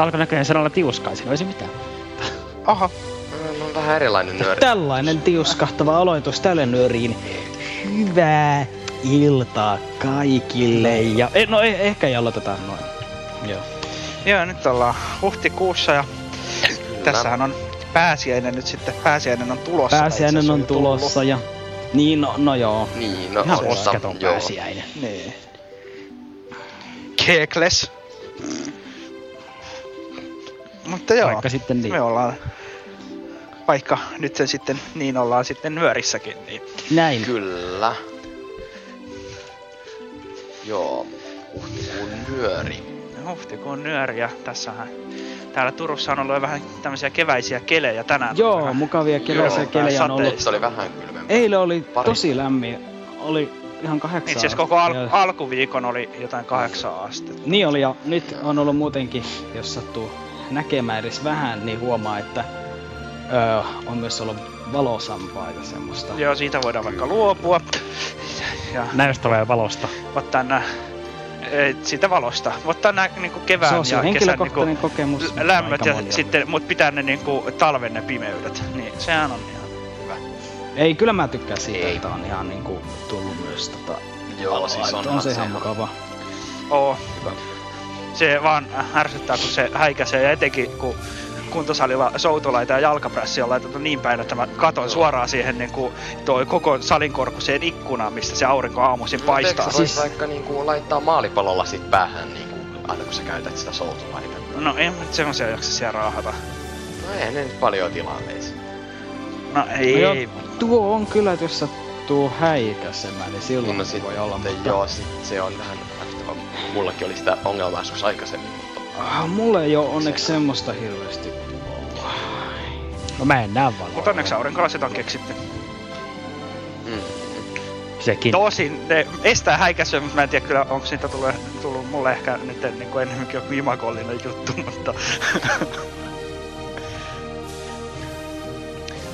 Tää alkoi näköjään sanalla tiuskaisin, no ei se mitään. Aha, No, on vähän erilainen nyöri. Tällainen tiuskahtava aloitus tälle nyöriin. Hyvää iltaa kaikille ja... Eh, no eh, ehkä ei aloitetaan noin. Joo. joo nyt ollaan huhtikuussa ja tässähän on pääsiäinen nyt sitten. Pääsiäinen on tulossa. Pääsiäinen on tulossa ja... Niin, no, no joo. Niin, no Ihan on joo. pääsiäinen. Niin. Kekles. Mutta joo, Vaikka sitten niin. me ollaan, vaikka nyt sen sitten niin ollaan sitten nyörissäkin, niin Näin. Kyllä. Joo, huhtikuun nyöri. huhtikuun nyöri ja tässähän täällä Turussa on ollut jo vähän tämmöisiä keväisiä kelejä tänään. Joo, Vähän mukavia keväisiä Joo, kelejä on ollut. Se oli vähän kylmempää. Eilen oli Pari. tosi lämmin. Oli ihan kahdeksan. Itse asiassa koko al- ja- alkuviikon oli jotain kahdeksan astetta. Niin oli ja nyt on ollut muutenkin, jos sattuu näkemään edes vähän, niin huomaa, että öö, on myös ollut valosampaa ja semmoista. Joo, siitä voidaan vaikka luopua. Ja Näistä tulee valosta. ottaa nää, siitä valosta. Ottaa nää niinku Se kevään on se ja kesän henkilökohtainen niinku kokemus. lämmöt ja monilla. sitten, mut pitää ne niinku talven ne pimeydet. Niin, sehän on ihan hyvä. Ei, kyllä mä tykkään siitä, Ei. että on ihan niinku tullut myös tota... Joo, siis on, on se ihan sama. mukava. Oo. Hyvä. Se vaan ärsyttää, kun se häikäisee ja etenkin kun kuntosalilla soutulaita ja jalkaprässi on laitettu niin päin, että mä katon suoraan siihen niin kuin toi koko salin korkuseen ikkunaan, mistä se aurinko aamuisin paistaa. sä voit Siis- vaikka niinku laittaa maalipallolla sit päähän niinku, aina kun sä käytät sitä soutulaitetta? No en mä nyt semmosia jaksa siellä raahata. No ei ne nyt paljon tilanteissa. No ei, No tuo on kyllä, että jos sattuu häikäisemään, niin silloin Niin no se voi olla. Mutta joo, sit se on vähän ärsyttävää. Mullakin oli sitä ongelmaa joskus aikaisemmin, mutta ah, mulla ei ole onneksi semmoista hirveästi. No mä en näe valoa. Mutta onneksi aurinkolasit on keksitty. mm. Sekin. Tosin ne estää häikäisyä, mutta mä en tiedä kyllä, onko siitä tullut, tullut mulle ehkä nyt niin kuin enemmänkin joku imagollinen juttu, mutta...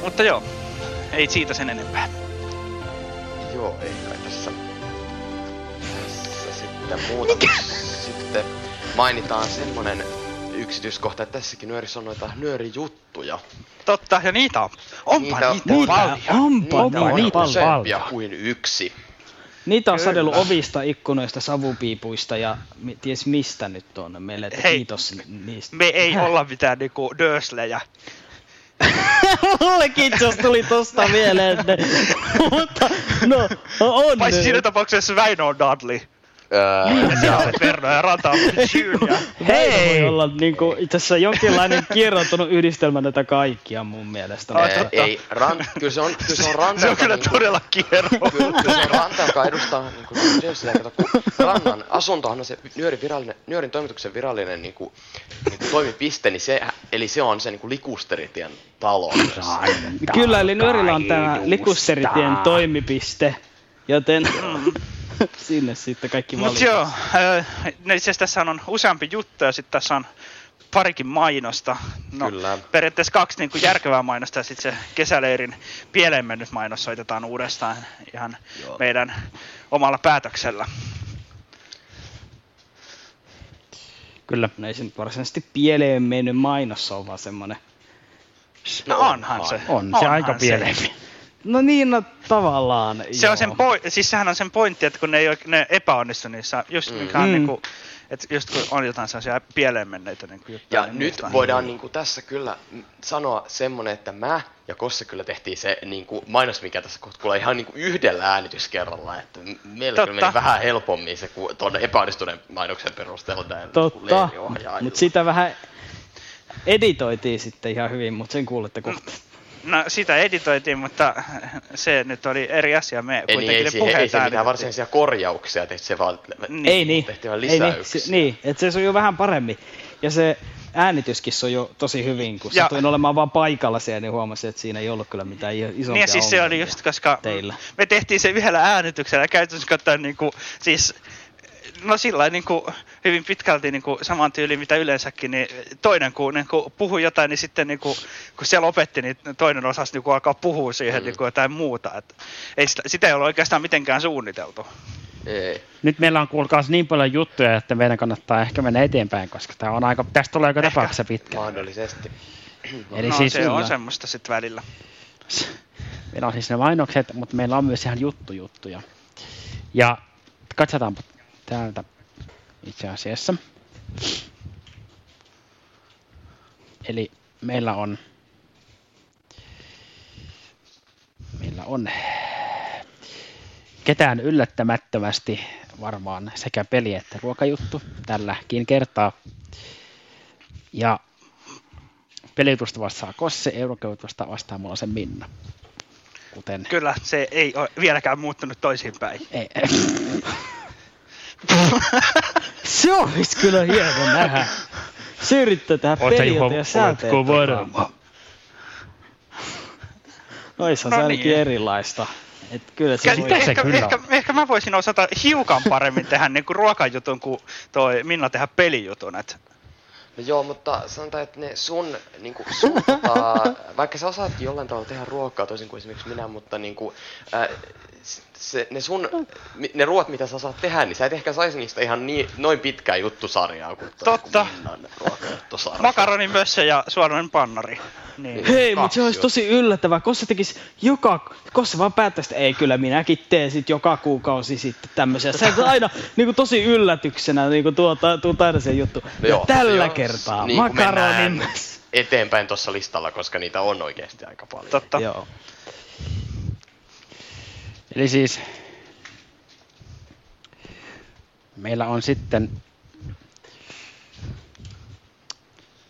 mutta joo, ei siitä sen enempää. Joo, ei kai tässä. Sitten muuta. Sitten mainitaan semmonen yksityiskohta, että tässäkin nyörissä on noita nyörijuttuja. Totta, ja niitä on. Onpa Niitä niitä, on. niitä paljon. Onpa Niitä on niitä paljon. useampia kuin yksi. Niitä on Kyllä. sadellut ovista, ikkunoista, savupiipuista ja mi- ties mistä nyt on meille, että Hei, kiitos niistä. Me ei olla mitään niinku döslejä. Mullekin itse asiassa tuli tosta mieleen, mutta no on. Paitsi siinä tapauksessa Väinö on Dudley. Öö, Ja olet Verno ja Ranta on Junior. Hei! voi olla niinku itse asiassa jonkinlainen kierroutunut yhdistelmä näitä kaikkia mun mielestä. Mutta- totta. ei, ran, kyllä se on, kyllä se on ranta, Se on kyllä niinku- todella kierro. Kyllä, kyllä se on ranta, joka edustaa niin kuin Jamesille, kato, kun rannan asuntohan on se nyörin, virallinen, nyörin toimituksen virallinen niin kuin, niin kuin toimipiste, niin se, eli se on se niin kuin likusteritien talo. Kyllä, eli Nyörillä on tämä Likusteritien toimipiste, joten sinne sitten kaikki Mut valitaan. joo, äh, no itse asiassa tässä on useampi juttu ja sitten tässä on parikin mainosta. No, Kyllä. periaatteessa kaksi niin kuin järkevää mainosta ja sitten se kesäleirin pieleen mennyt mainos soitetaan uudestaan ihan Joo. meidän omalla päätöksellä. Kyllä. No ei se nyt varsinaisesti pieleen mennyt mainos on vaan semmonen. No onhan se. On se onhan aika se. pielempi. No niin, no tavallaan. Se joo. on sen poi- siis sehän on sen pointti, että kun ne ei oik- ne epäonnistu niissä, just mikä on Mm. niinku, että just kun on jotain sellaisia pieleen menneitä niinku juttuja. Ja niin nyt voidaan niin kuin tässä kyllä mm, sanoa semmonen, että mä ja Kosse kyllä tehtiin se niin kuin mainos, mikä tässä kohta kuulee ihan niin kuin yhdellä äänityskerralla, että meillä kyllä Totta. meni vähän helpommin se kuin tuon epäonnistuneen mainoksen perusteella Totta, mutta sitä vähän editoitiin sitten ihan hyvin, mutta sen kuulette kohta. No sitä editoitiin, mutta se nyt oli eri asia. Me Eli kuitenkin ei, ne siihen, ei se mitään varsinaisia korjauksia tehty, se vaan Niin. Ei niin. tehtiin vaan Ei niin, lisäyksiä. se, niin, että se sujuu vähän paremmin. Ja se äänityskin sujuu tosi hyvin, kun Ja- satuin olemaan vaan paikalla siellä, niin huomasin, että siinä ei ollut kyllä mitään isompia Niin ja siis se oli just, koska teillä. me tehtiin se vielä äänityksellä käytännössä katsoen niinku, siis no sillä niinku, hyvin pitkälti niinku, saman tyyliin mitä yleensäkin, niin toinen kun niinku, puhui jotain, niin sitten niinku, kun se lopetti, niin toinen osasi niinku, alkaa puhua siihen Mm. niinku, jotain muuta. Et, ei sitä, sitä ei ole oikeastaan mitenkään suunniteltu. Ei. Nyt meillä on kuulkaas niin paljon juttuja, että meidän kannattaa ehkä mennä eteenpäin, koska tää on aika, tästä tulee aika Ehkä. tapauksessa pitkä. Mahdollisesti. Eli no siis se on semmoista sitten välillä. Meillä on siis ne mainokset, mutta meillä on myös ihan juttujuttuja. Ja katsotaanpa täältä itse asiassa. Eli meillä on meillä on ketään yllättämättömästi varmaan sekä peli että ruokajuttu tälläkin kertaa. Ja pelijutusta vastaa Kosse, eurokejutusta vastaa mulla se Minna. Kuten Kyllä, se ei ole vieläkään muuttunut toisinpäin. ei, Se olisi kyllä hieno nähdä. Se yrittää tehdä peliä ja. Noissa on No se ainakin niin. erilaista. Et kyllä se Kä- voi... Mitä se ehkä, kyllä ehkä, on? ehkä, mä voisin osata hiukan paremmin tehdä niin kuin ruokajutun kuin toi Minna tehdä pelijutun. Et, No joo, mutta sanotaan, että ne sun, niinku, sun tota, vaikka sä osaatkin jollain tavalla tehdä ruokaa toisin kuin esimerkiksi minä, mutta niinku, ää, se, ne sun, ne ruoat mitä sä osaat tehdä, niin sä et ehkä saisi niistä ihan niin, noin pitkää juttusarjaa kuin Totta. kun Minnan ruokajuttusarja. makaroni mössö ja suolainen pannari. Niin. Hei, Kaksi mutta se olisi tosi yllättävää. Kossa tekisi joka... Kossa vaan päättäisi, että ei kyllä minäkin teen sit joka kuukausi sitten tämmöisiä. Sä et aina niinku tosi yllätyksenä niinku tuota, tuut aina sen juttu. No joo, tällä joo, kertaa niin kuin makaronin eteenpäin tuossa listalla, koska niitä on oikeasti aika paljon. Totta. Joo. Eli siis meillä on sitten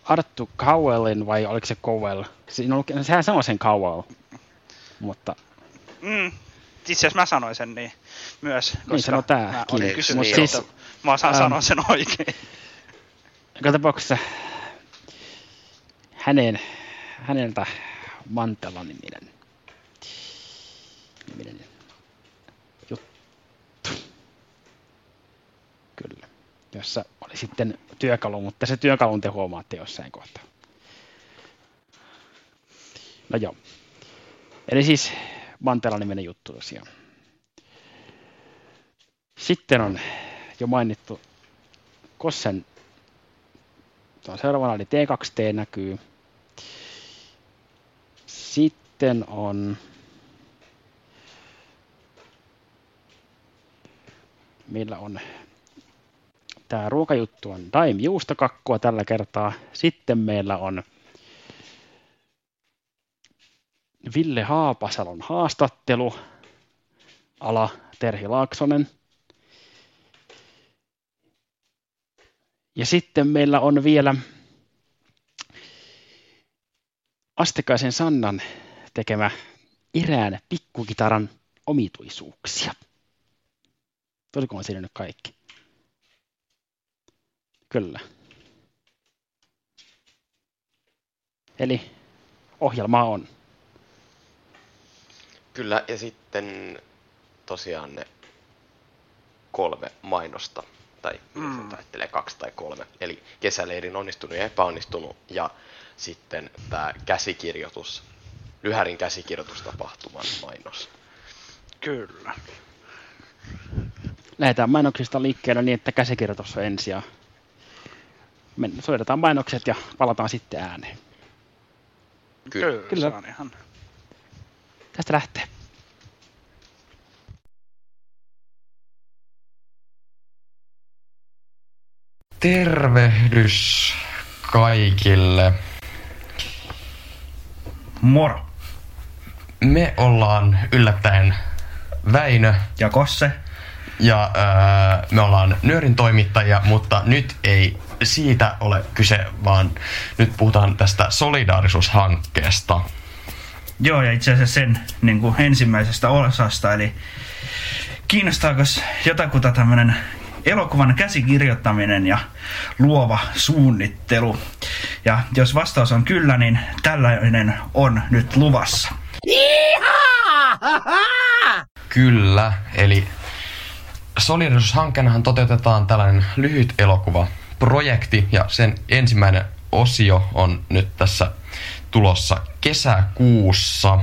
Arttu Cowellin, vai oliko se Cowell? Siinä on, sehän sanoi sen Cowell, mutta Mm. Itse asiassa mä sanoin sen niin myös, koska Niin sanoo tääkin. mä olin kysynyt, niin siis, ole? mä osaan Ähm. sanoa sen oikein. joka tapauksessa hänen, häneltä Mantela-niminen niminen juttu. Kyllä. Jossa oli sitten työkalu, mutta se työkalun te huomaatte jossain kohtaa. No joo. Eli siis Mantela-niminen juttu tosiaan. Sitten on jo mainittu Kossen Tuo seuraavana eli T2T näkyy. Sitten on meillä on tämä ruokajuttu on Daim juustokakkua tällä kertaa. Sitten meillä on Ville Haapasalon haastattelu, ala Terhi Laaksonen. Ja sitten meillä on vielä Astekaisen Sannan tekemä Irään pikkukitaran omituisuuksia. Olikohan siinä nyt kaikki? Kyllä. Eli ohjelmaa on. Kyllä, ja sitten tosiaan ne kolme mainosta, tai Mm. ajattelee kaksi tai kolme, eli kesäleirin onnistunut ja epäonnistunut, ja sitten tämä käsikirjoitus, Lyhärin käsikirjoitustapahtuman mainos. Kyllä. Lähdetään mainoksista liikkeelle niin, että käsikirjoitus on ensin ja soitetaan mainokset ja palataan sitten ääneen. Kyllä. Kyllä, se on ihan... Tästä lähtee. Tervehdys kaikille. Moro. Me ollaan yllättäen Väinö Ja Kosse. Ja öö, me ollaan Nyörin toimittajia, mutta nyt ei siitä ole kyse, vaan nyt puhutaan tästä solidaarisuushankkeesta. Joo, ja itse asiassa sen niin kuin ensimmäisestä osasta, eli kiinnostaako jotakuta tämmöinen elokuvan käsikirjoittaminen ja luova suunnittelu? Ja jos vastaus on kyllä, niin tällainen on nyt luvassa. Kyllä, eli Solidarisuushankkeenahan toteutetaan tällainen lyhyt elokuva projekti ja sen ensimmäinen osio on nyt tässä tulossa kesäkuussa.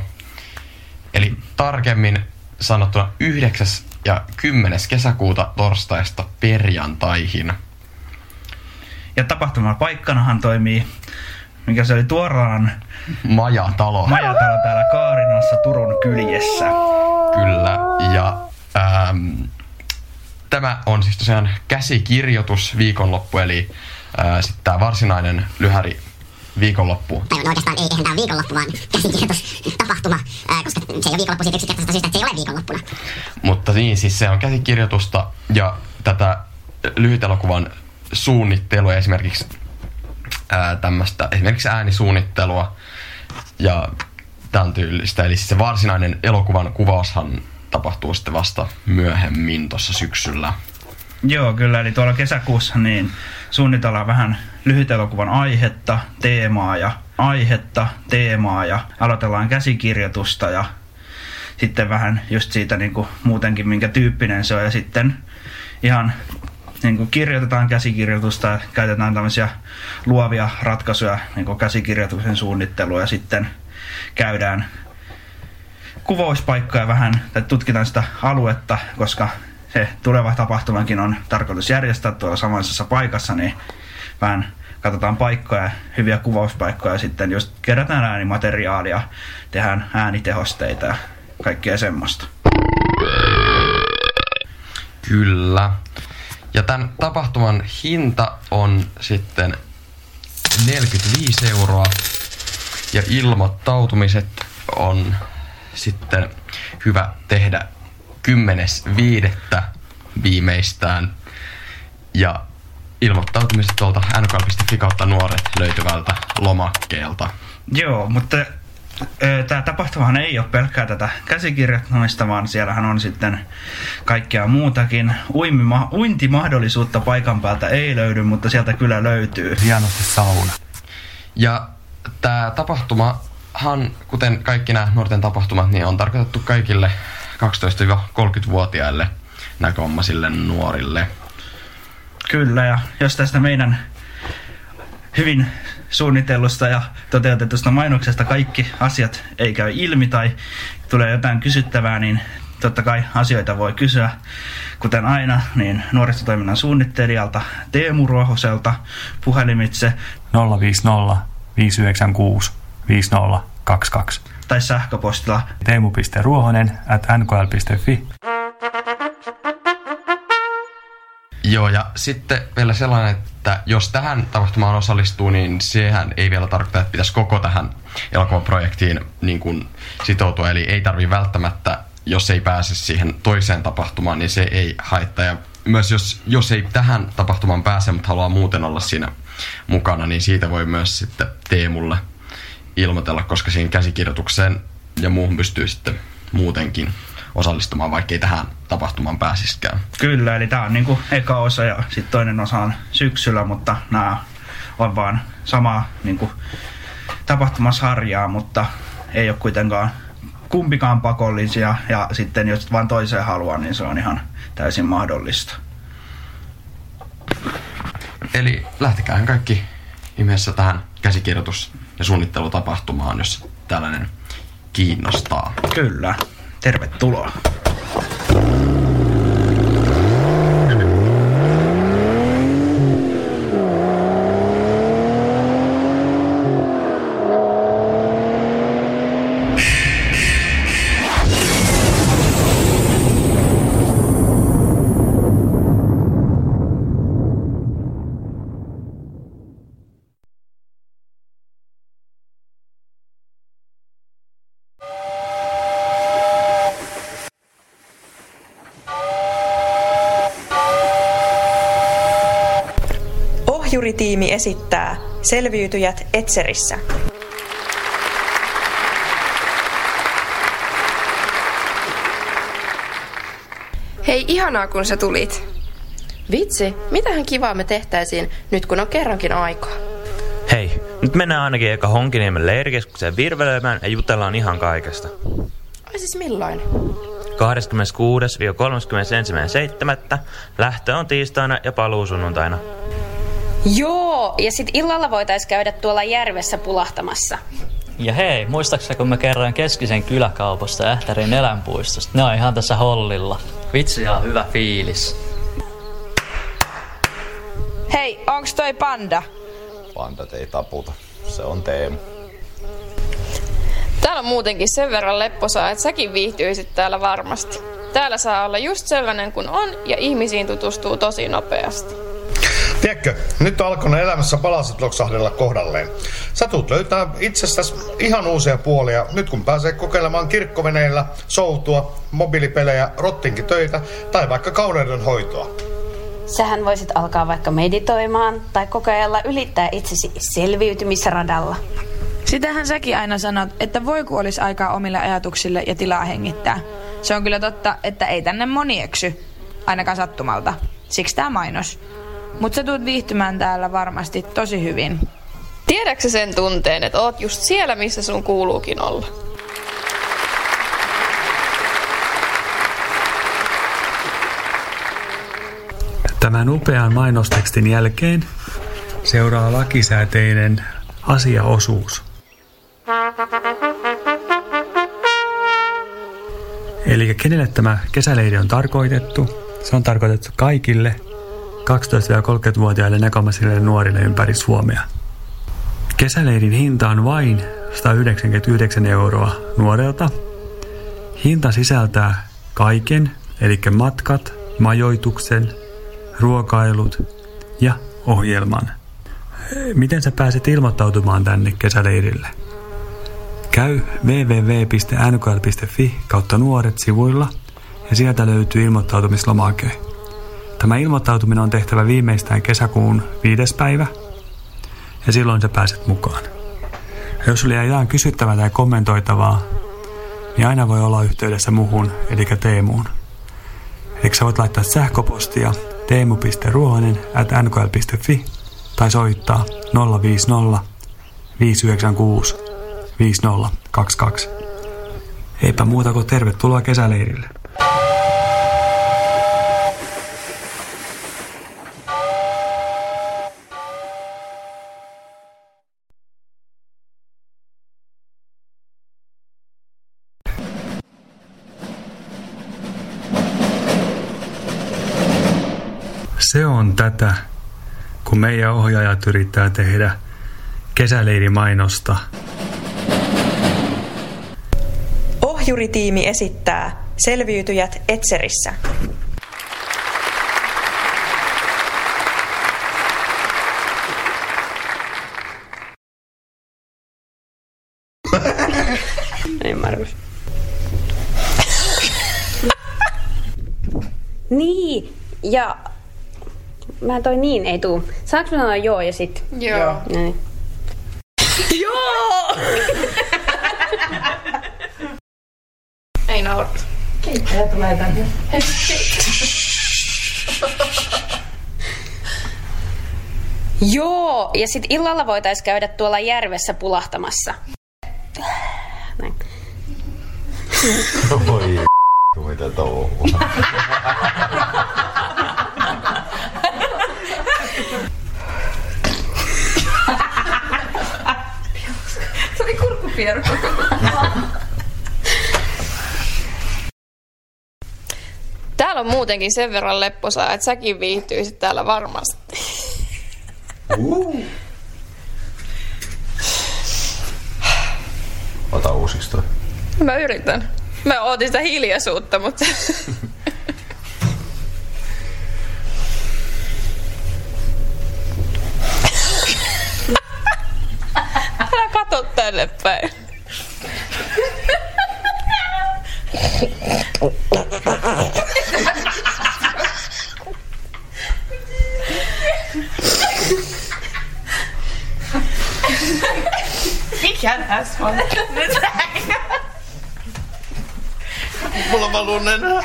Eli tarkemmin sanottuna 9. ja 10. kesäkuuta torstaista perjantaihin. Ja tapahtuman paikkanahan toimii, mikä se oli Tuoraan Majatalo. majatalo täällä Kaarinassa Turun kyljessä. Kyllä, ja ähm, tämä on siis tosiaan käsikirjoitus viikonloppu, eli äh, sitten tämä varsinainen lyhäri viikonloppu. Tai no oikeastaan ei, eihän tämä viikonloppu, vaan käsikirjoitustapahtuma, ää, koska se ei ole viikonloppu siitä yksinkertaisesta syystä, että se ei ole viikonloppuna. Mutta niin, siis se on käsikirjoitusta ja tätä lyhytelokuvan suunnittelua esimerkiksi ää, tämmöistä, esimerkiksi äänisuunnittelua ja tämän tyylistä. Eli siis se varsinainen elokuvan kuvaushan tapahtuu sitten vasta myöhemmin tuossa syksyllä. Joo, kyllä. Eli tuolla kesäkuussa niin suunnitellaan vähän lyhytelokuvan aihetta, teemaa ja aihetta, teemaa ja aloitellaan käsikirjoitusta ja sitten vähän just siitä niin kuin muutenkin minkä tyyppinen se on ja sitten ihan niin kuin kirjoitetaan käsikirjoitusta ja käytetään tämmöisiä luovia ratkaisuja niin kuin käsikirjoituksen suunnittelua ja sitten käydään kuvauspaikkoja vähän tai tutkitaan sitä aluetta, koska se tuleva tapahtumakin on tarkoitus järjestää tuolla samaisessa paikassa, niin vähän katsotaan paikkoja, hyviä kuvauspaikkoja ja sitten just kerätään äänimateriaalia, tehdään äänitehosteita ja kaikkea semmoista. Kyllä. Ja tämän tapahtuman hinta on sitten 45 euroa ja ilmoittautumiset on sitten hyvä tehdä 10.5. viimeistään. Ja ilmoittautumiset tuolta nkl.fi kautta nuoret löytyvältä lomakkeelta. Joo, mutta tämä tapahtumahan ei ole pelkkää tätä käsikirjoittamista, vaan siellähän on sitten kaikkea muutakin. Uimima, uintimahdollisuutta paikan päältä ei löydy, mutta sieltä kyllä löytyy. Hienosti sauna. Ja tämä tapahtumahan, kuten kaikki nämä nuorten tapahtumat, niin on tarkoitettu kaikille 12-30-vuotiaille näkövammaisille nuorille. Kyllä, ja jos tästä meidän hyvin suunnitellusta ja toteutetusta mainoksesta kaikki asiat ei käy ilmi tai tulee jotain kysyttävää, niin totta kai asioita voi kysyä. Kuten aina, niin nuorisotoiminnan suunnittelijalta Teemu Ruohoselta puhelimitse 050 596 5022. tai sähköpostilla Teemu.ruohonen at nkl.fi. Joo, ja sitten vielä sellainen, että jos tähän tapahtumaan osallistuu, niin sehän ei vielä tarkoita, että pitäisi koko tähän elokuvaprojektiin niin kuin sitoutua. Eli ei tarvi välttämättä, jos ei pääse siihen toiseen tapahtumaan, niin se ei haittaa. Ja myös jos, jos ei tähän tapahtumaan pääse, mutta haluaa muuten olla siinä mukana, niin siitä voi myös sitten Teemulle ilmoitella, koska siinä käsikirjoitukseen ja muuhun pystyy sitten muutenkin osallistumaan, vaikkei tähän tapahtumaan pääsiskään. Kyllä, eli tämä on niinku eka osa ja sitten toinen osa on syksyllä, mutta nämä on vaan samaa niinku tapahtumasarjaa, mutta ei ole kuitenkaan kumpikaan pakollisia ja sitten jos vaan toiseen haluaa, niin se on ihan täysin mahdollista. Eli lähtekäähän kaikki ihmeessä tähän käsikirjoitus- ja suunnittelutapahtumaan, jos tällainen kiinnostaa. Kyllä, tervetuloa. tiimi esittää Selviytyjät Etserissä. Hei, ihanaa kun sä tulit. Vitsi, mitähän kivaa me tehtäisiin nyt kun on kerrankin aikaa. Hei, nyt mennään ainakin eka Honkiniemen leirikeskukseen virvelemään ja jutellaan ihan kaikesta. Ai siis milloin? 26-31.7. Lähtö on tiistaina ja paluu sunnuntaina. Joo, ja sit illalla voitais käydä tuolla järvessä pulahtamassa. Ja hei, muistaaksä kun mä kerroin Keskisen kyläkaupasta ja Ähtärin eläinpuistosta? Ne on ihan tässä hollilla. Vitsi ihan hyvä fiilis. Hei, onks toi panda? Pandat ei taputa. Se on Teemu. Täällä on muutenkin sen verran lepposaa, että säkin viihtyisit täällä varmasti. Täällä saa olla just sellainen kuin on ja ihmisiin tutustuu tosi nopeasti. Tiedätkö, nyt on alkanut elämässä palaset loksahdella kohdalleen. Sä tulet löytää itsestäsi ihan uusia puolia, nyt kun pääsee kokeilemaan kirkkoveneillä, soutua, mobiilipelejä, rottinkin töitä tai vaikka kauneudenhoitoa. Sähän voisit alkaa vaikka meditoimaan tai kokeilla ylittää itsesi selviytymisradalla. Sitähän säkin aina sanot, että voi kun olisi aikaa omille ajatuksille ja tilaa hengittää. Se on kyllä totta, että ei tänne moni eksy, ainakaan sattumalta. Siksi tämä mainos. Mutta sä tulet viihtymään täällä varmasti tosi hyvin. Tiedätkö sen tunteen, että oot just siellä, missä sun kuuluukin olla? Tämän upean mainostekstin jälkeen seuraa lakisääteinen asiaosuus. Eli kenelle tämä kesäleiri on tarkoitettu? Se on tarkoitettu kaikille 12-30-vuotiaille näkomaisille nuorille ympäri Suomea. Kesäleirin hinta on vain 199 euroa nuorelta. Hinta sisältää kaiken, eli matkat, majoituksen, ruokailut ja ohjelman. Miten sä pääset ilmoittautumaan tänne kesäleirille? Käy www.nkl.fi kautta nuoret sivuilla ja sieltä löytyy ilmoittautumislomake. Tämä ilmoittautuminen on tehtävä viimeistään kesäkuun viides päivä ja silloin sä pääset mukaan. Ja jos sulla jää jotain kysyttävää tai kommentoitavaa, niin aina voi olla yhteydessä muhun, eli Teemuun. Eli sä voit laittaa sähköpostia teemu.ruohonen at nkl.fi tai soittaa 050 596 5022. Eipä muuta kuin tervetuloa kesäleirille. On tätä, kun meidän ohjaajat yrittää tehdä kesäleirimainosta. Ohjuritiimi esittää Selviytyjät Etserissä. Niin, Markus. niin, ja mä toi niin ei tuu. Saanko mä sanoa joo ja sit? Joo. Näin. Joo! Ei naura. Keittäjä tulee tänne. Joo, ja sit illalla voitais käydä tuolla järvessä pulahtamassa. Näin. Oi mitä touhua. Kurkkupieru. Täällä on muutenkin sen verran lepposaa, että säkin viihtyisit täällä varmasti. Uh. Ota uusiksi toi. Mä yritän. Mä ootin sitä hiljaisuutta, mutta... Älä kato tänne päin. Mikä tässä on? Mulla valuu nenää.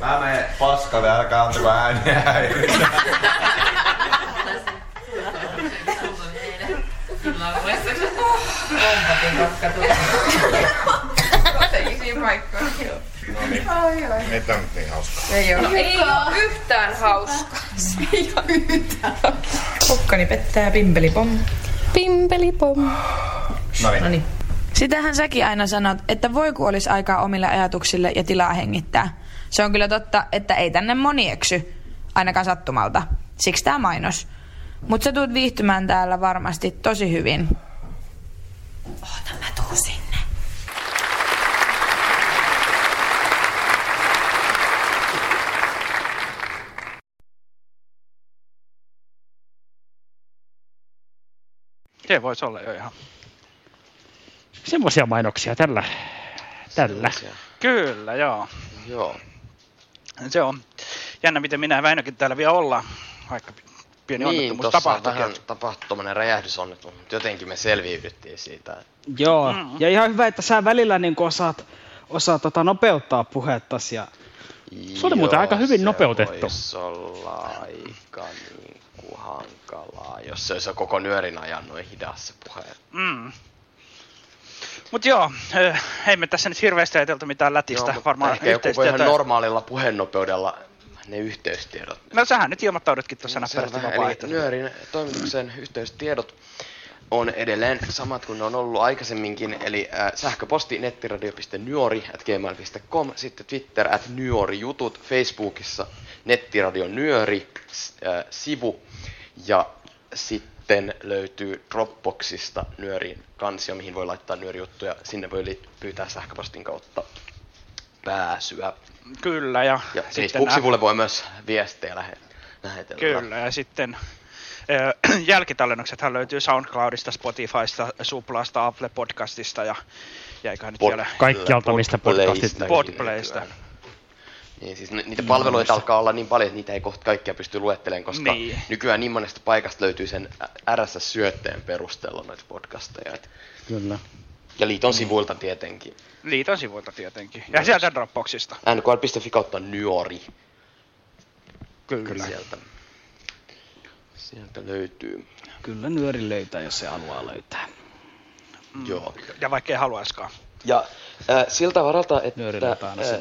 Mä menen paskalle, älkää antako ääniä häiritä. Paikkoihin. No niin. Ai, ai. Ei tää nyt niin hauskaa. Ei ole. Ei ole yhtään hauskaa. Ei ole yhtään. Kokkani pettää pimpelipom. Pimpelipom. No niin. Sitähän säkin aina sanot, että voi kun olisi aikaa omille ajatuksille ja tilaa hengittää. Se on kyllä totta, että ei tänne moni eksy, ainakaan sattumalta. Siksi tämä mainos. Mutta sä tulet viihtymään täällä varmasti tosi hyvin. Oota, mä tuun sinne. Se voisi olla jo ihan. Semmoisia mainoksia tällä. tällä. Kyllä, joo. Joo. Se on jännä, miten minä ja Väinökin täällä vielä ollaan, vaikka pieni niin, onnettomuus tossa tapahtui. vähän tapahtui tommonen räjähdysonnettomuus, mutta jotenkin me selviydyttiin siitä. Joo, mm. ja ihan hyvä, että sä välillä niin osaat, osaat tota, nopeuttaa puhettasi. Ja... Se oli muuten aika hyvin se nopeutettu. Voisi olla aika niin kuin hankalaa, jos se olisi se koko nyörin ajan noin hidas se puhe. Mm. Mut joo, äh, ei me tässä nyt hirveästi ajateltu mitään lätistä. Joo, varmaan ehkä joku voi ihan normaalilla puhenopeudella ne yhteystiedot. No sähän nyt ilmoittaudutkin tuossa No, näppärästi. Eli vapaaehtoisesti. Nyörin toimituksen yhteystiedot on edelleen samat kuin ne on ollut aikaisemminkin, eli äh, sähköposti nettiradio.nyori.gmail.com, sitten Twitter at nyori-jutut, Facebookissa nettiradio nyöri äh, sivu ja sitten löytyy Dropboxista nyörin kansio, mihin voi laittaa nyörijuttuja. Sinne voi li- pyytää sähköpostin kautta pääsyä. Kyllä, ja, Ja sitten Facebook-sivulle voi myös viestejä lähe- lähetellä. Kyllä, ja sitten jälkitallennuksethan löytyy SoundCloudista, Spotifysta, Suplasta, Apple Podcastista ja jäiköhän nyt Pod- vielä... Kaikkialta, mistä podcastit. Podplaysta. Niin, siis ni- niitä palveluita alkaa olla niin paljon, että niitä ei kohta kaikkia pysty luettelemaan, koska Niin. nykyään niin monesta paikasta löytyy sen RSS-syötteen perusteella noita podcasteja. Kyllä. Ja liiton sivuilta tietenkin. Liiton sivuilta tietenkin. Ja sieltä Dropboxista. nkl.fi kautta nyori. Kyllä. Sieltä. Sieltä löytyy. Kyllä nyöri löytää, jos se haluaa löytää. Mm. Joo. Ja vaikka ei haluaiskaan. Ja äh, siltä varalta, että äh,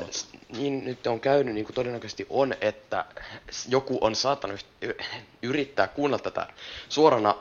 niin nyt on käynyt, niin kuin todennäköisesti on, että joku on saattanut yrittää kuunnella tätä suorana,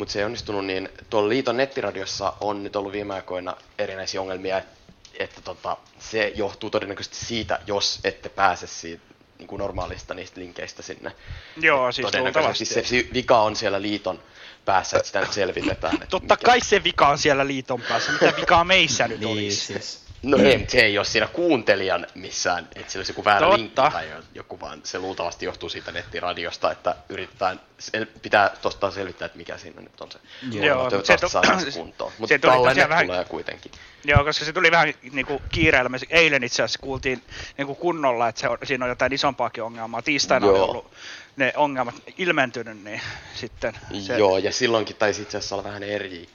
mutta se ei onnistunut, niin tuolla liiton nettiradiossa on nyt ollut viime aikoina erinäisiä ongelmia, että, että tota, se johtuu todennäköisesti siitä, jos ette pääse siitä niin kuin normaalista niistä linkeistä sinne. Joo, siis Todennäköisesti se si- vika on siellä liiton päässä, että sitä nyt selvitetään. Että Totta kai se vika on siellä liiton päässä. Mitä vikaa meissä nyt Niin, olisi? siis. No ei, mutta se ei ole siinä kuuntelijan missään, että sillä olisi joku väärä Totta. linkki tai joku, vaan se luultavasti johtuu siitä nettiradiosta, että yritetään, sel- pitää tostaan selvittää, että mikä siinä nyt on se. Joo, Joo, toivottavasti se saadaan se kuntoon. Mutta tallenne vähän- tulee kuitenkin. Joo, koska se tuli vähän niinku kiireellä. Me eilen itse asiassa kuultiin niinku kunnolla, että se on, siinä on jotain isompaakin ongelmaa. Tiistaina on Joo. ollut ne ongelmat ilmentynyt, niin sitten se... Joo, ja silloinkin taisi itse asiassa olla vähän eri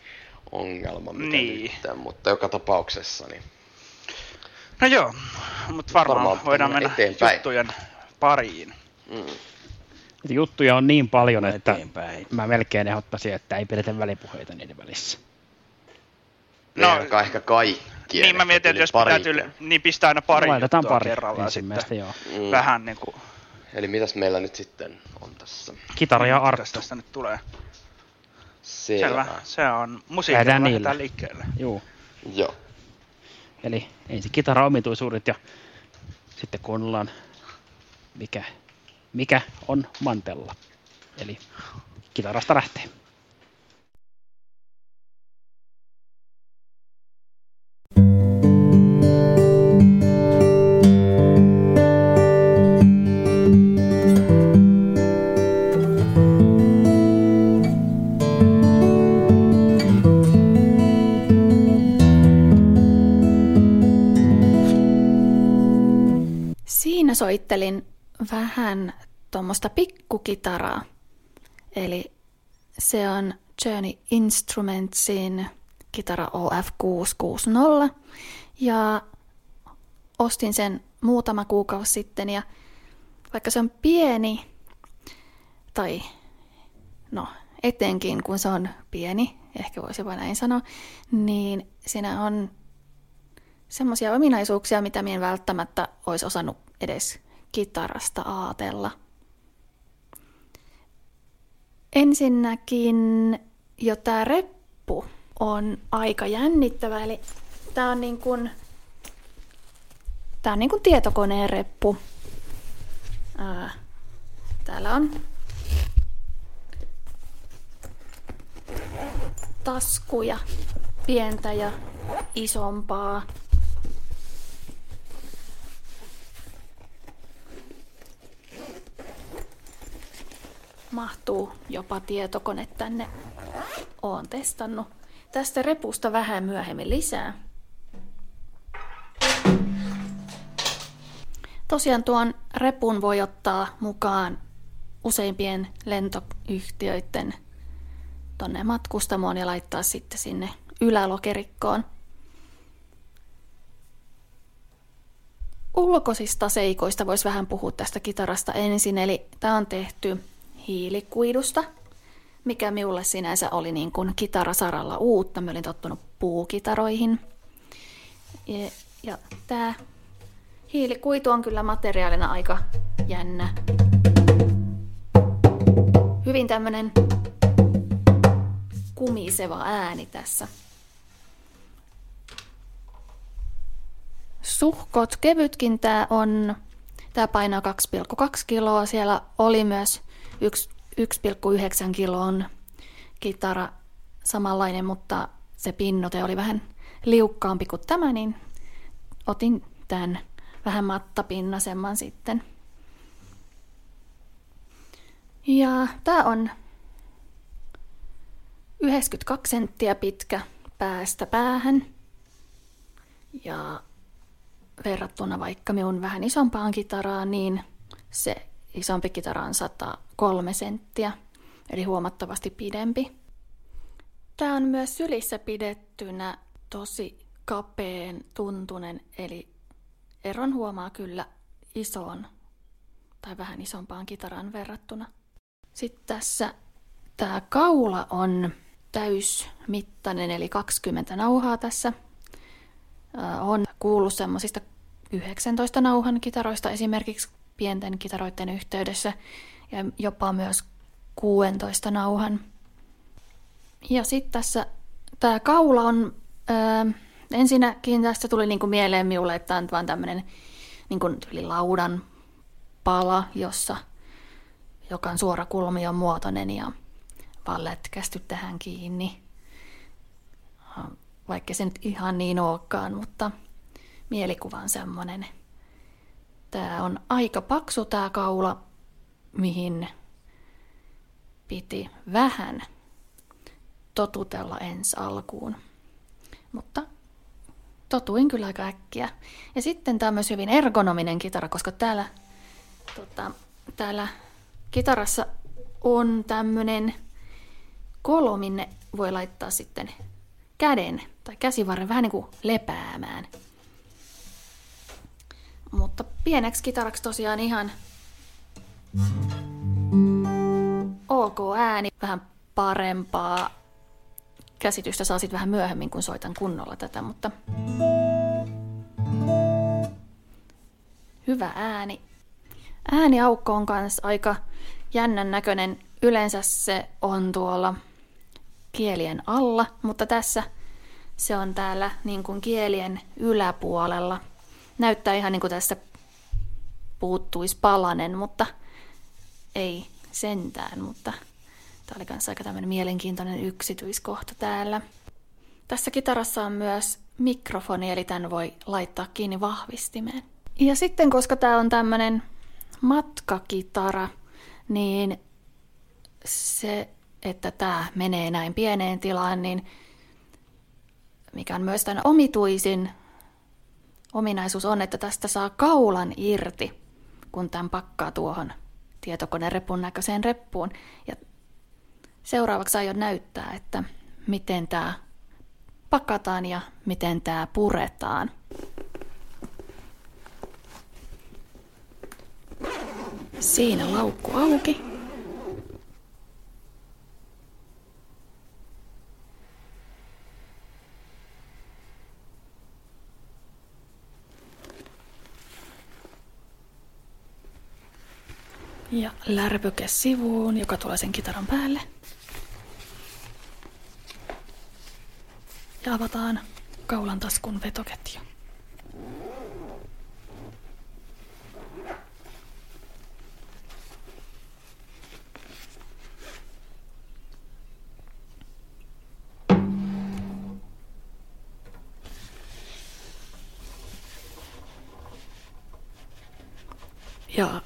ongelma, mikä Niin. nyt, mutta joka tapauksessa, niin No joo, mutta varmaan, Varmaan voidaan mennä eteenpäin. juttujen pariin. mm. Juttuja on niin paljon, että Eteenpäin. mä melkein ehdottaisin, että ei pidetä välipuheita niiden välissä. no, No, ehkä kaikki. niin mä mietin, että jos pitää tyyli, niin pistää aina pari Laitetaan juttua pari kerrallaan sitten. joo. Mm. Vähän niinku, Eli mitäs meillä nyt sitten on tässä? Kitara ja mitäs Arttu. tästä nyt tulee. Selvä. Selvä. Se on musiikki, Lähdetään liikkeelle. Juu. Joo. Eli ensin kitara-omituisuudet ja sitten kuunnellaan, mikä, mikä on mantella. Eli kitarasta lähtee. Soittelin vähän tuommoista pikkukitaraa. Eli se on Journey Instrumentsin kitara OF660. Ja ostin sen muutama kuukausi sitten ja vaikka se on pieni, tai no etenkin kun se on pieni, ehkä voisi jopa näin sanoa, niin siinä on semmoisia ominaisuuksia, mitä minä en välttämättä olisi osannut edes kitarasta aatella. Ensinnäkin jo tämä reppu on aika jännittävä, eli tämä on niin kuin, tää on niin kuin tietokoneen reppu. Ää, täällä on taskuja, pientä ja isompaa. Mahtuu jopa tietokone tänne. Oon testannut. Tästä repusta vähän myöhemmin lisää. Tosiaan tuon repun voi ottaa mukaan useimpien lentoyhtiöiden tonne matkustamoon ja laittaa sitten sinne ylälokerikkoon. Ulkoisista seikoista voisi vähän puhua tästä kitarasta ensin, eli tämä on tehty hiilikuidusta, mikä minulle sinänsä oli niin kuin kitarasaralla uutta. Mä olin tottunut puukitaroihin. Ja, ja tämä hiilikuitu on kyllä materiaalina aika jännä. Hyvin tämmönen kumiseva ääni tässä. Suhkot kevytkin tää on. Tää painaa 2,2 kiloa. Siellä oli myös 1,9 kilon kitara samanlainen, mutta se pinnote oli vähän liukkaampi kuin tämä, niin otin tämän vähän mattapinnaisemman sitten. Ja tämä on 92 senttiä pitkä päästä päähän. Ja verrattuna vaikka minun vähän isompaan kitaraan, niin se isompi kitara on 103 senttiä, eli huomattavasti pidempi. Tämä on myös sylissä pidettynä tosi kapeen tuntunen, eli eron huomaa kyllä isoon tai vähän isompaan kitaraan verrattuna. Sitten tässä tämä kaula on täysmittainen, eli 20 nauhaa tässä. On kuullut semmoisista 19 nauhan kitaroista esimerkiksi pienten kitaroiden yhteydessä ja jopa myös 16 nauhan. Ja sitten tässä tämä kaula on, öö, ensinnäkin tästä tuli niinku mieleen minulle, että tämä on vaan tämmöinen niinku laudan pala, jossa joka on suora kulmion muotoinen ja vaan lätkästy tähän kiinni. Vaikka se nyt ihan niin olekaan, mutta mielikuva on semmoinen. Tää on aika paksu tää kaula, mihin piti vähän totutella ensi alkuun. Mutta totuin kyllä aika äkkiä. Ja sitten tämä on myös hyvin ergonominen kitara, koska täällä, tota, täällä kitarassa on tämmöinen kolo, minne voi laittaa sitten käden tai käsivarren vähän niin kuin lepäämään. Mutta pieneksi kitaraksi tosiaan ihan ok ääni, vähän parempaa käsitystä saa sitten vähän myöhemmin, kun soitan kunnolla tätä, mutta hyvä ääni. Ääniaukko on kanssa aika jännän näköinen. Yleensä se on tuolla kielien alla, mutta tässä se on täällä niin kuin kielien yläpuolella. Näyttää ihan niin kuin tästä puuttuisi palanen, mutta ei sentään, mutta tämä oli kanssa aika tämmöinen mielenkiintoinen yksityiskohta täällä. Tässä kitarassa on myös mikrofoni, eli tämän voi laittaa kiinni vahvistimeen. Ja sitten, koska tämä on tämmöinen matkakitara, niin se että tämä menee näin pieneen tilaan, niin mikä on myös tämän omituisin ominaisuus on, että tästä saa kaulan irti, kun tämän pakkaa tuohon tietokonerepun näköiseen reppuun. Ja seuraavaksi aion näyttää, että miten tämä pakataan ja miten tämä puretaan. Siinä laukku auki Ja lärpyke sivuun, joka tulee sen kitaran päälle. Ja avataan kaulan taskun vetoketju. Ja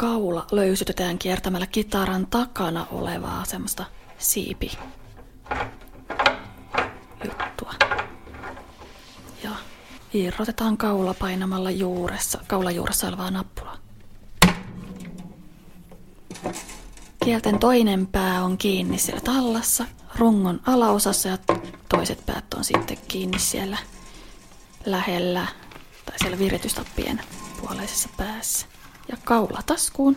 kaula löysytetään kiertämällä kitaran takana olevaa semmoista siipi juttua. Ja irrotetaan kaula painamalla juuressa, kaulajuuressa olevaa nappulaa. Kielten toinen pää on kiinni siellä tallassa, rungon alaosassa ja toiset päät on sitten kiinni siellä lähellä tai siellä viritystappien puoleisessa päässä. Ja kaula taskuun.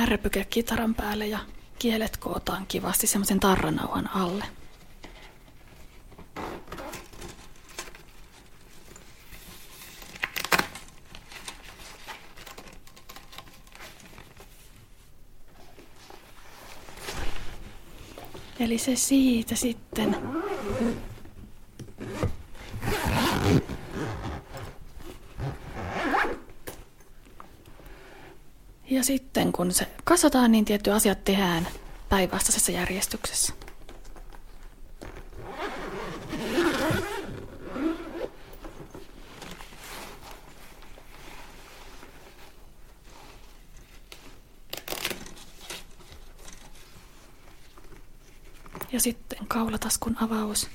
Lärpyke kitaran päälle ja kielet kootaan kivasti semmoisen tarranauhan alle. Eli se siitä sitten. Ja sitten kun se kasataan, niin tietty asiat tehdään päinvastaisessa järjestyksessä. Ja sitten kaulataskun avaus.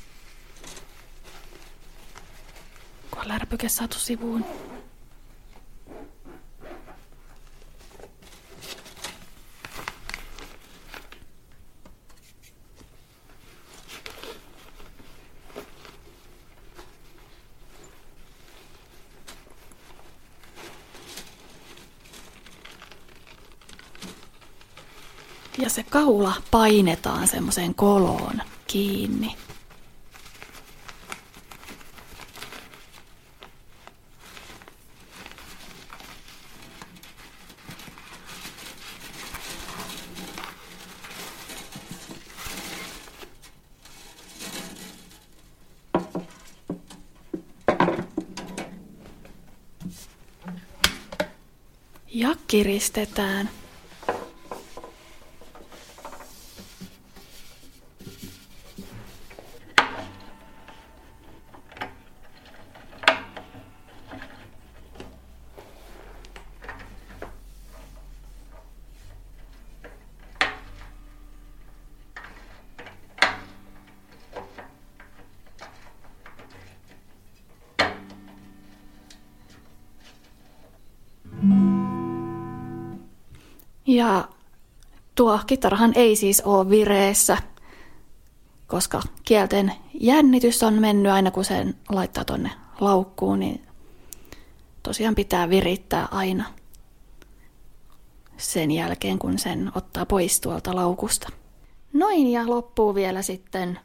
Kun on lärpyke saatu sivuun. Ja se kaula painetaan semmoiseen koloon kiinni. Ja kiristetään. Tuo kitarahan ei siis ole vireessä, koska kielten jännitys on mennyt aina kun sen laittaa tonne laukkuun, niin tosiaan pitää virittää aina sen jälkeen, kun sen ottaa pois tuolta laukusta. Noin ja loppuu vielä sitten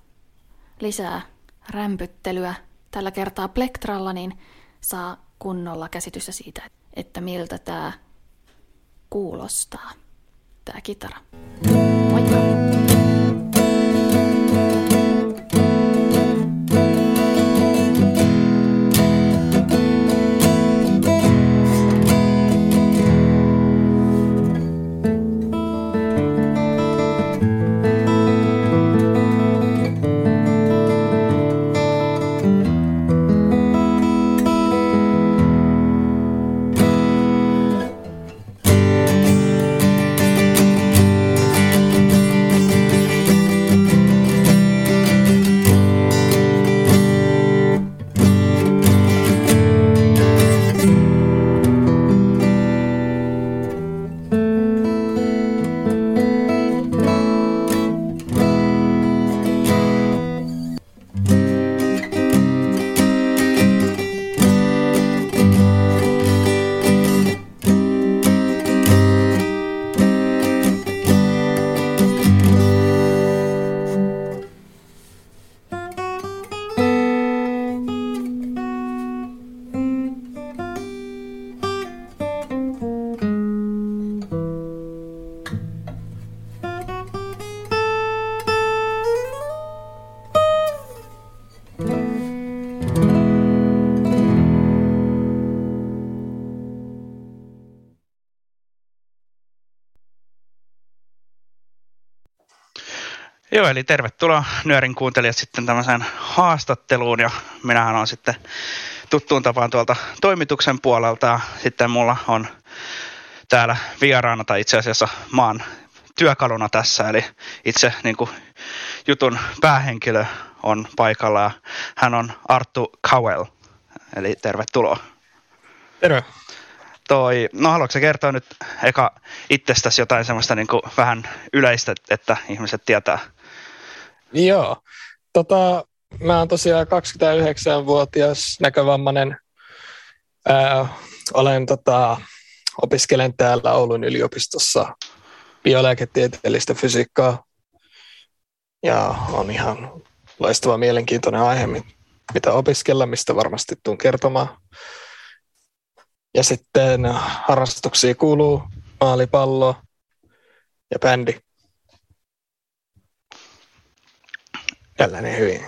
lisää rämpyttelyä. Tällä kertaa plektralla, niin saa kunnolla käsitystä siitä, että miltä tämä kuulostaa, tämä kitara. Eli tervetuloa Nyörin kuuntelijat sitten tämmöiseen haastatteluun ja minähän on sitten tuttuun tapaan tuolta toimituksen puolelta ja sitten mulla on täällä vieraana tai itse asiassa maan työkaluna tässä, eli itse niin kuin, jutun päähenkilö on paikalla ja hän on Arttu Cowell, eli tervetuloa. Terve. Toi, no haluatko kertoa nyt eka itsestäsi jotain semmoista niin kuin vähän yleistä, että ihmiset tietää? Joo. Tota, mä oon tosiaan 29-vuotias näkövammainen. Ää, olen tota, opiskelen täällä Oulun yliopistossa biolääketieteellistä fysiikkaa. Ja on ihan loistava mielenkiintoinen aihe, mitä opiskella, mistä varmasti tuun kertomaan. Ja sitten harrastuksia kuuluu maalipallo ja bändi. Tällainen hyvin.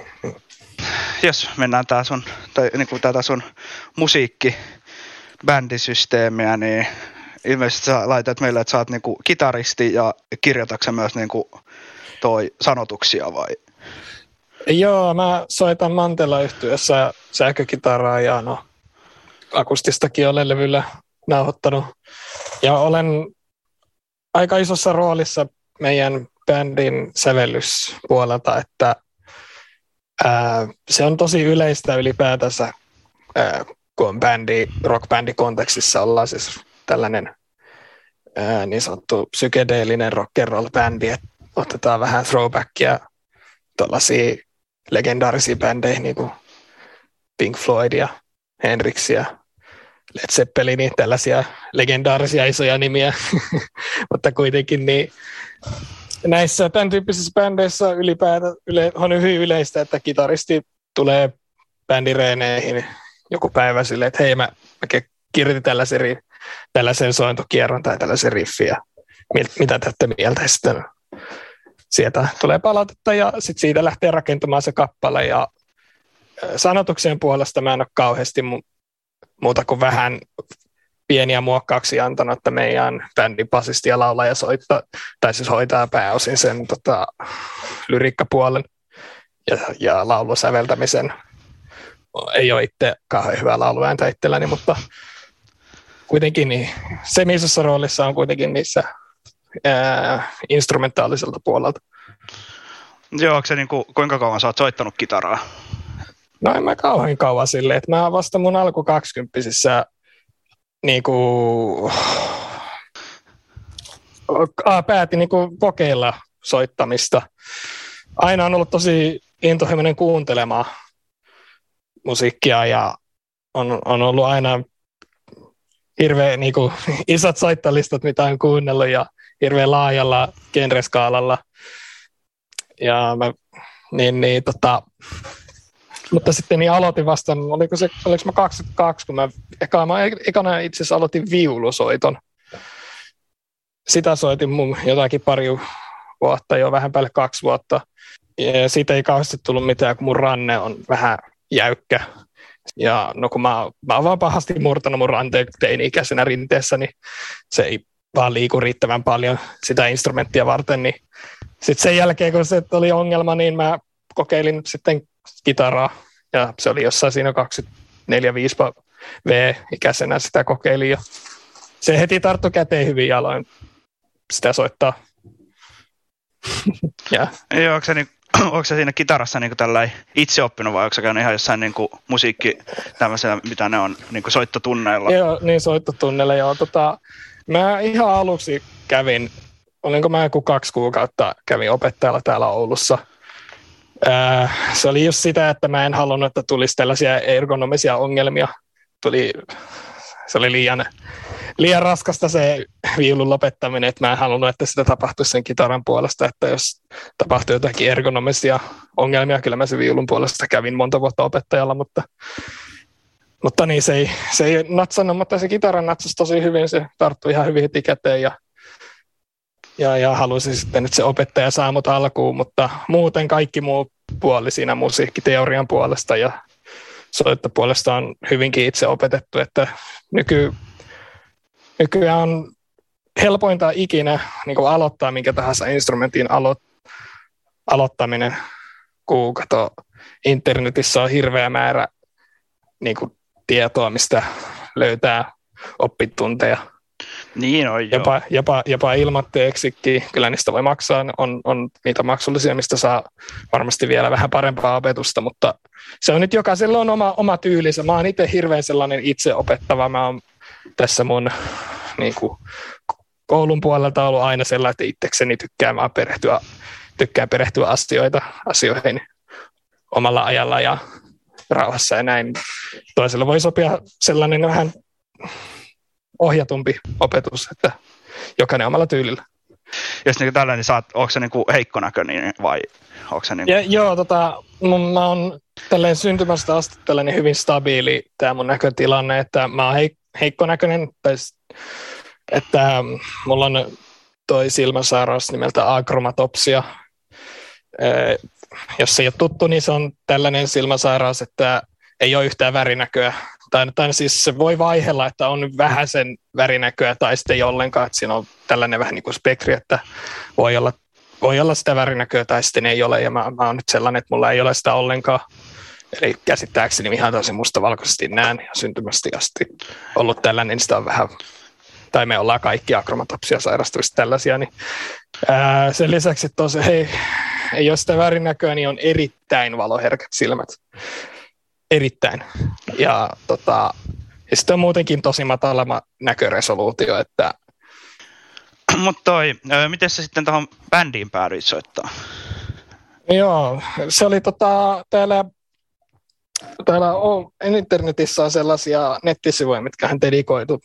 Jos mennään tää sun, tai niin kuin tätä sun musiikki bändisysteemiä, niin ilmeisesti sä laitat meille, että sä oot niinku kitaristi ja kirjoitatko myös niinku toi sanotuksia vai? Joo, mä soitan mantela yhtyessä sähkökitaraa ja no, akustistakin olen levyllä nauhoittanut. Ja olen aika isossa roolissa meidän bändin sävellyspuolelta, että ää, se on tosi yleistä ylipäätänsä, ää, kun on bändi, rockbändi kontekstissa ollaan siis tällainen ää, niin sanottu psykedeellinen rock'n'roll bändi, että otetaan vähän throwbackia tuollaisia legendaarisia bändejä niin kuin Pink Floyd ja Hendrix ja Led Zeppelin, niin tällaisia legendaarisia isoja nimiä, mutta kuitenkin niin näissä tämän tyyppisissä bändeissä ylipäätään yle, on hyvin yleistä, että kitaristi tulee bändireeneihin joku päivä silleen, että hei mä, mä kirjoitin tällaisen, tällaisen sointokierron tai tällaisen riffin ja mitä te mieltä? Sitten sieltä tulee palautetta ja sitten siitä lähtee rakentamaan se kappale ja sanotuksen puolesta mä en ole kauheasti mu- muuta kuin vähän pieniä muokkauksia antanut, että meidän bändin basisti ja laulaja soittaa, tai siis hoitaa pääosin sen tota, lyrikkapuolen ja, ja laulusäveltämisen. Ei ole itse kauhean hyvää lauluääntä itselläni, mutta kuitenkin niin, semisessä roolissa on kuitenkin niissä ää, instrumentaaliselta puolelta. Joo, onko se niin kuin, kuinka kauan sä oot soittanut kitaraa? No en mä kauhean kauan silleen, että mä vasta mun alku kaksikymppisissä niin kuin, päätin niin kuin kokeilla soittamista. Aina on ollut tosi intohimoinen kuuntelemaan musiikkia ja on, on ollut aina hirveän niin kuin, isot soittalistat, mitä on kuunnellut ja hirveän laajalla genreskaalalla. Ja mä, niin, niin, tota, mutta sitten niin aloitin vasta, oliko, se, oliko mä 22, kun mä, eka, mä ekana itse asiassa aloitin viulusoiton. Sitä soitin mun jotakin pari vuotta, jo vähän päälle kaksi vuotta. Ja siitä ei kauheasti tullut mitään, kun mun ranne on vähän jäykkä. Ja no kun mä, mä oon vaan pahasti murtanut mun ranteen teini-ikäisenä rinteessä, niin se ei vaan liiku riittävän paljon sitä instrumenttia varten, niin sitten sen jälkeen, kun se oli ongelma, niin mä kokeilin sitten kitaraa, ja se oli jossain siinä 24-5 V-ikäisenä sitä kokeilin, ja se heti tarttu käteen hyvin jaloin sitä soittaa. ja. Joo, onko se, niin, onko se siinä kitarassa niin itse oppinut vai onko se käynyt ihan jossain niin kuin musiikki tämmöisellä, mitä ne on niin kuin soittotunneilla? Joo, niin soittotunneilla joo. Tota, mä ihan aluksi kävin, olinko mä joku kaksi kuukautta kävin opettajalla täällä Oulussa – se oli just sitä, että mä en halunnut, että tulisi tällaisia ergonomisia ongelmia. Tuli, se oli liian, liian raskasta se viulun lopettaminen, että mä en halunnut, että sitä tapahtuisi sen kitaran puolesta, että jos tapahtui jotakin ergonomisia ongelmia, kyllä mä sen viulun puolesta kävin monta vuotta opettajalla, mutta, mutta niin se ei, se ei natsannut, mutta se kitaran natsasi tosi hyvin, se tarttui ihan hyvin heti käteen ja ja, ja halusin sitten, että se opettaja saa mut alkuun, mutta muuten kaikki muu puoli siinä musiikkiteorian puolesta ja soittopuolesta on hyvinkin itse opetettu, että nyky, nykyään on helpointa ikinä niin kuin aloittaa minkä tahansa instrumentin alo, aloittaminen, kun kato, internetissä on hirveä määrä niin kuin, tietoa, mistä löytää oppitunteja. Niin on, joo. jopa, jopa, jopa ilmatteeksikin. Kyllä niistä voi maksaa. On, on niitä maksullisia, mistä saa varmasti vielä vähän parempaa opetusta, mutta se on nyt jokaisella on oma, oma tyylinsä. Mä oon itse hirveän sellainen itse opettava. Mä oon tässä mun niin kuin, koulun puolelta ollut aina sellainen, että itsekseni tykkään vaan perehtyä, tykkään perehtyä asioita, asioihin omalla ajalla ja rauhassa ja näin. Toisella voi sopia sellainen vähän ohjatumpi opetus, että jokainen omalla tyylillä. Jos niin tällä, niin saat, onko se niin kuin heikkonäköinen vai onko se niin Ja, joo, tota, mun, mä oon tälleen syntymästä asti tällainen hyvin stabiili tämä mun näkötilanne, että mä oon heik- heikkonäköinen, tai että mulla on toi silmäsairaus nimeltä akromatopsia. Ee, jos se ei ole tuttu, niin se on tällainen silmäsairaus, että ei ole yhtään värinäköä. Tai, tai siis se voi vaihella, että on vähäisen värinäköä tai sitten ei ollenkaan, että siinä on tällainen vähän niin kuin spektri, että voi olla, voi olla sitä värinäköä tai sitten ei ole. Ja mä, mä oon nyt sellainen, että mulla ei ole sitä ollenkaan. Eli käsittääkseni ihan tosi mustavalkoisesti näen ja syntymästi asti ollut tällainen, niin sitä on vähän, tai me ollaan kaikki akromatopsia sairastuvista tällaisia, niin ää, sen lisäksi tosi, ei ole sitä värinäköä, niin on erittäin valoherkät silmät. Erittäin. Ja, tota, ja sitten on muutenkin tosi matala näköresoluutio, että Mutta toi, miten sä sitten tuohon bändiin päädyit soittaa? Joo, se oli tota, täällä, täällä on, internetissä on sellaisia nettisivuja, mitkä on dedikoitu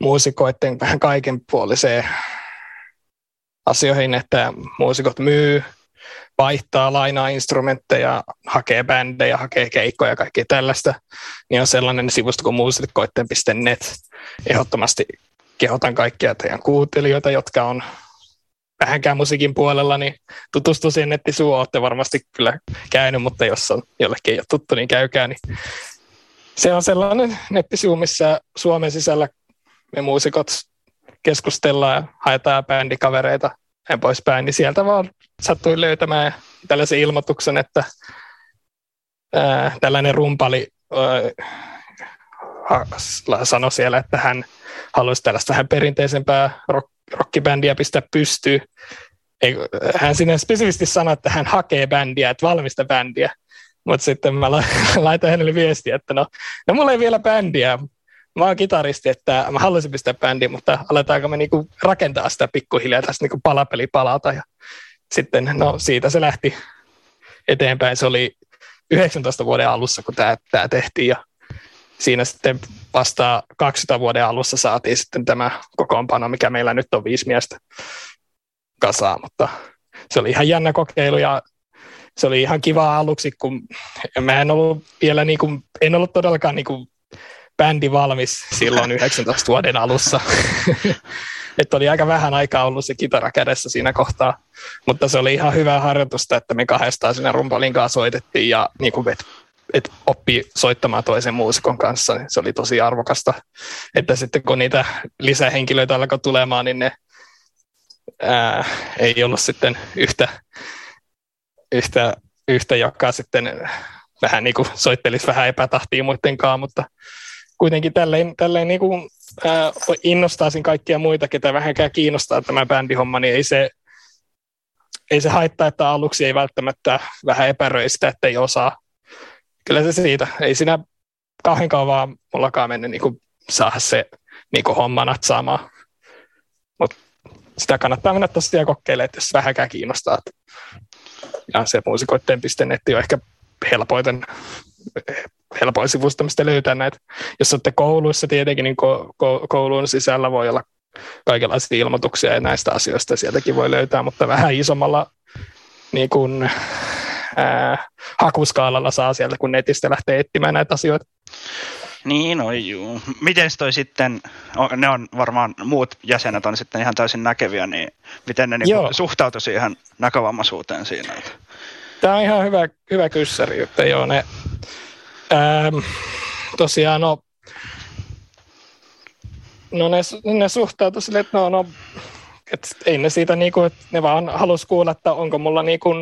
muusikoiden vähän kaikenpuoliseen asioihin, että muusikot myy, vaihtaa, lainaa instrumentteja, hakee bändejä, hakee keikkoja ja kaikkea tällaista, niin on sellainen sivusto kuin muusikoiden.net. Ehdottomasti kehotan kaikkia teidän kuuntelijoita, jotka on vähänkään musiikin puolella, niin tutustu siihen nettisivuun, olette varmasti kyllä käynyt, mutta jos on jollekin ei ole tuttu, niin käykää. Niin se on sellainen nettisivu, missä Suomen sisällä me muusikot keskustellaan ja haetaan bändikavereita ja poispäin, niin sieltä vaan sattuin löytämään tällaisen ilmoituksen, että ää, tällainen rumpali ää, sanoi siellä, että hän haluaisi tällaista vähän perinteisempää rock, rockibändiä pistää pystyyn. Ei, hän sinne spesifisti sanoi, että hän hakee bändiä, että valmista bändiä. Mutta sitten mä la- laitan hänelle viestiä, että no, no mulla ei vielä bändiä. Mä oon kitaristi, että mä haluaisin pistää bändiä, mutta aletaanko me niinku rakentaa sitä pikkuhiljaa tästä niinku palapeli palata. Ja sitten no siitä se lähti eteenpäin. Se oli 19 vuoden alussa, kun tämä, tehtiin ja siinä sitten vasta 200 vuoden alussa saatiin sitten tämä kokoonpano, mikä meillä nyt on viisi miestä kasaa, mutta se oli ihan jännä kokeilu ja se oli ihan kiva aluksi, kun mä en ollut vielä niin kuin, en ollut todellakaan niin kuin bändi valmis silloin 19 vuoden alussa. että oli aika vähän aikaa ollut se kitara kädessä siinä kohtaa, mutta se oli ihan hyvää harjoitusta, että me kahdestaan siinä rumpalin kanssa soitettiin ja niin kuin et, et oppi soittamaan toisen muusikon kanssa, niin se oli tosi arvokasta. Että sitten kun niitä lisähenkilöitä alkoi tulemaan, niin ne ää, ei ollut sitten yhtä, yhtä, yhtä joka sitten vähän niin kuin soittelisi vähän epätahtia muidenkaan, mutta kuitenkin tälleen, tälleen niin kuin, ää, innostaisin kaikkia muita, ketä vähänkään kiinnostaa tämä bändihomma, niin ei se, ei se haittaa, että aluksi ei välttämättä vähän epäröi sitä, että ei osaa. Kyllä se siitä. Ei siinä kauhean kauan mullakaan mennyt niin kuin saada se niin kuin homma natsaamaan. Mutta sitä kannattaa mennä tosiaan kokeilemaan, jos vähänkään kiinnostaa. Ja se muusikoitteen.net on ehkä helpoiten helpoin sivusta, mistä löytää näitä. Jos olette kouluissa tietenkin, niin ko- ko- koulun sisällä voi olla kaikenlaisia ilmoituksia ja näistä asioista sieltäkin voi löytää, mutta vähän isommalla niin kuin, ää, hakuskaalalla saa sieltä, kun netistä lähtee etsimään näitä asioita. Niin, no juu. Miten toi sitten, ne on varmaan muut jäsenet on sitten ihan täysin näkeviä, niin miten ne niinku suhtautuu siihen näkövammaisuuteen siinä? Tämä on ihan hyvä, hyvä kyssäri, että joo, ne, ähm, tosiaan no, no ne, ne suhtautuu sille, että no, no et ei ne siitä niinku, että ne vaan halus kuulla, että onko mulla niinku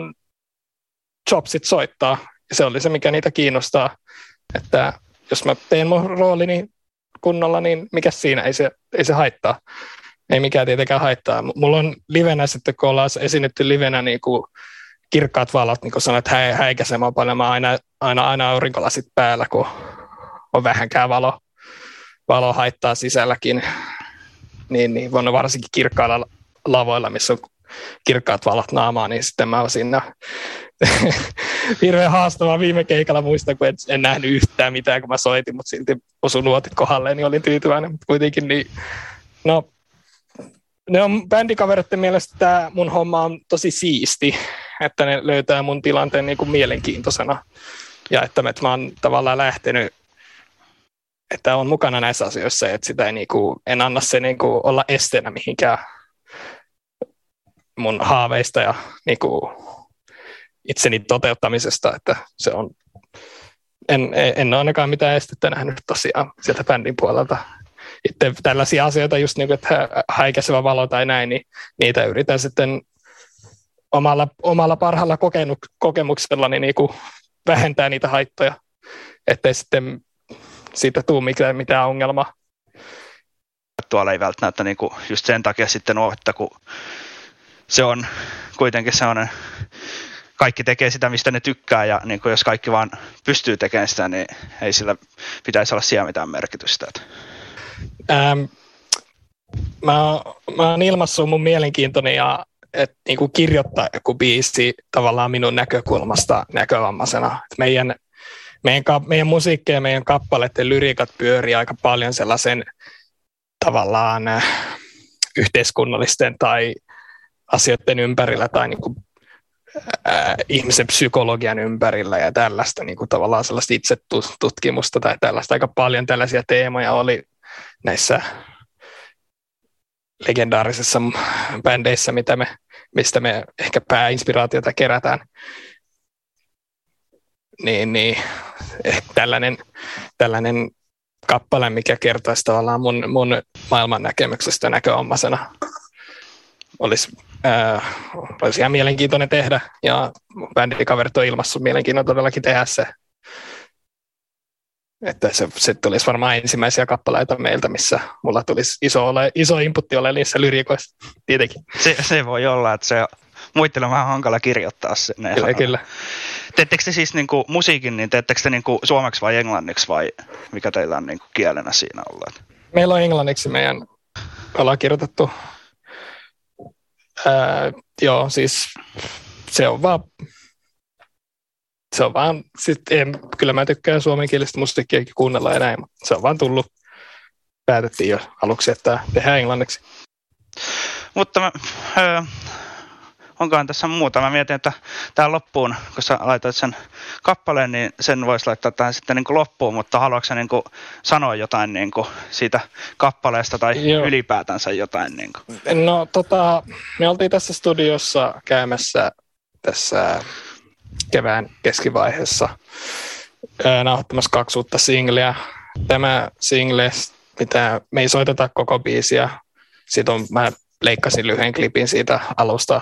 chopsit soittaa. Ja se oli se, mikä niitä kiinnostaa. Että jos mä teen mun roolini kunnolla, niin mikä siinä, ei se, ei se haittaa. Ei mikään tietenkään haittaa. Mulla on livenä sitten, kun ollaan esiinnytty livenä niin kuin kirkkaat valot, niin kuin sanoit, hä- häikäisemään. Mä aina, aina, aina aurinkolasit päällä, kun on vähänkään valo, valo haittaa sisälläkin. Niin, niin on varsinkin kirkkailla lavoilla, missä on kirkkaat valot naamaa, niin sitten mä oon siinä hirveän haastavaa viime keikalla muista, kun en, en nähnyt yhtään mitään, kun mä soitin, mutta silti osu nuotit kohdalle, niin olin tyytyväinen, mutta kuitenkin niin, no, ne on bändikavereiden mielestä tämä mun homma on tosi siisti, että ne löytää mun tilanteen niin kuin mielenkiintoisena ja että että mä oon tavallaan lähtenyt että on mukana näissä asioissa, että sitä ei niin kuin, en anna se niin kuin olla esteenä mihinkään mun haaveista ja niin kuin itseni toteuttamisesta, että se on, en, en ole ainakaan mitään estettä nähnyt tosiaan sieltä bändin puolelta. Itse tällaisia asioita, just niin kuin, että häikäisevä valo tai näin, niin niitä yritän sitten omalla, omalla parhaalla kokemuksella niin, niin kuin vähentää niitä haittoja, ettei sitten siitä tule mitään, mitään ongelmaa. Tuolla ei välttämättä niin kuin just sen takia sitten ole, että kun se on kuitenkin sellainen, kaikki tekee sitä, mistä ne tykkää, ja niin kuin jos kaikki vaan pystyy tekemään sitä, niin ei sillä pitäisi olla siellä mitään merkitystä. Ähm, mä, mä oon ilmassut mun mielenkiintoni ja että niin kuin kirjoittaa joku biisi tavallaan minun näkökulmasta näkövammaisena. Et meidän, meidän, meidän musiikki ja meidän kappaleiden lyriikat pyörii aika paljon sellaisen tavallaan äh, yhteiskunnallisten tai asioiden ympärillä tai niin kuin, ää, ihmisen psykologian ympärillä ja tällaista niin kuin tavallaan sellaista itsetutkimusta tai tällaista. Aika paljon tällaisia teemoja oli näissä legendaarisissa bändeissä, mitä me, mistä me ehkä pääinspiraatiota kerätään. Niin, niin ehkä tällainen, tällainen kappale, mikä kertoisi tavallaan mun, mun maailman näkemyksestä näköomaisena, olisi äh, olisi ihan mielenkiintoinen tehdä ja bändikaverit on ilmassut mielenkiinnon todellakin tehdä se. Että se, se tulisi varmaan ensimmäisiä kappaleita meiltä, missä mulla tulisi iso, ole, iso inputti ole niissä lyrikoissa, tietenkin. Se, se voi olla, että se on vähän hankala kirjoittaa sinne. Kyllä, kyllä. Teettekö te siis niinku musiikin, niin teettekö te niinku suomeksi vai englanniksi vai mikä teillä on niinku kielenä siinä ollut? Meillä on englanniksi meidän, ollaan kirjoitettu Ää, joo, siis se on vaan, se on vaan, sit en, kyllä mä tykkään suomenkielistä musiikkiakin kuunnella ja näin, mutta se on vaan tullut, päätettiin jo aluksi, että tehdään englanniksi. Mutta mä, öö, onkohan tässä muuta. Mä mietin, että tähän loppuun, kun sä laitat sen kappaleen, niin sen voisi laittaa tähän sitten niin kuin loppuun, mutta haluatko sä niin kuin sanoa jotain niin kuin siitä kappaleesta tai Joo. ylipäätänsä jotain? Niin kuin? No tota, me oltiin tässä studiossa käymässä tässä kevään keskivaiheessa nauhoittamassa kaksi uutta singleä. Tämä single, mitä me ei soiteta koko biisiä, siitä on, mä leikkasin lyhyen klipin siitä alusta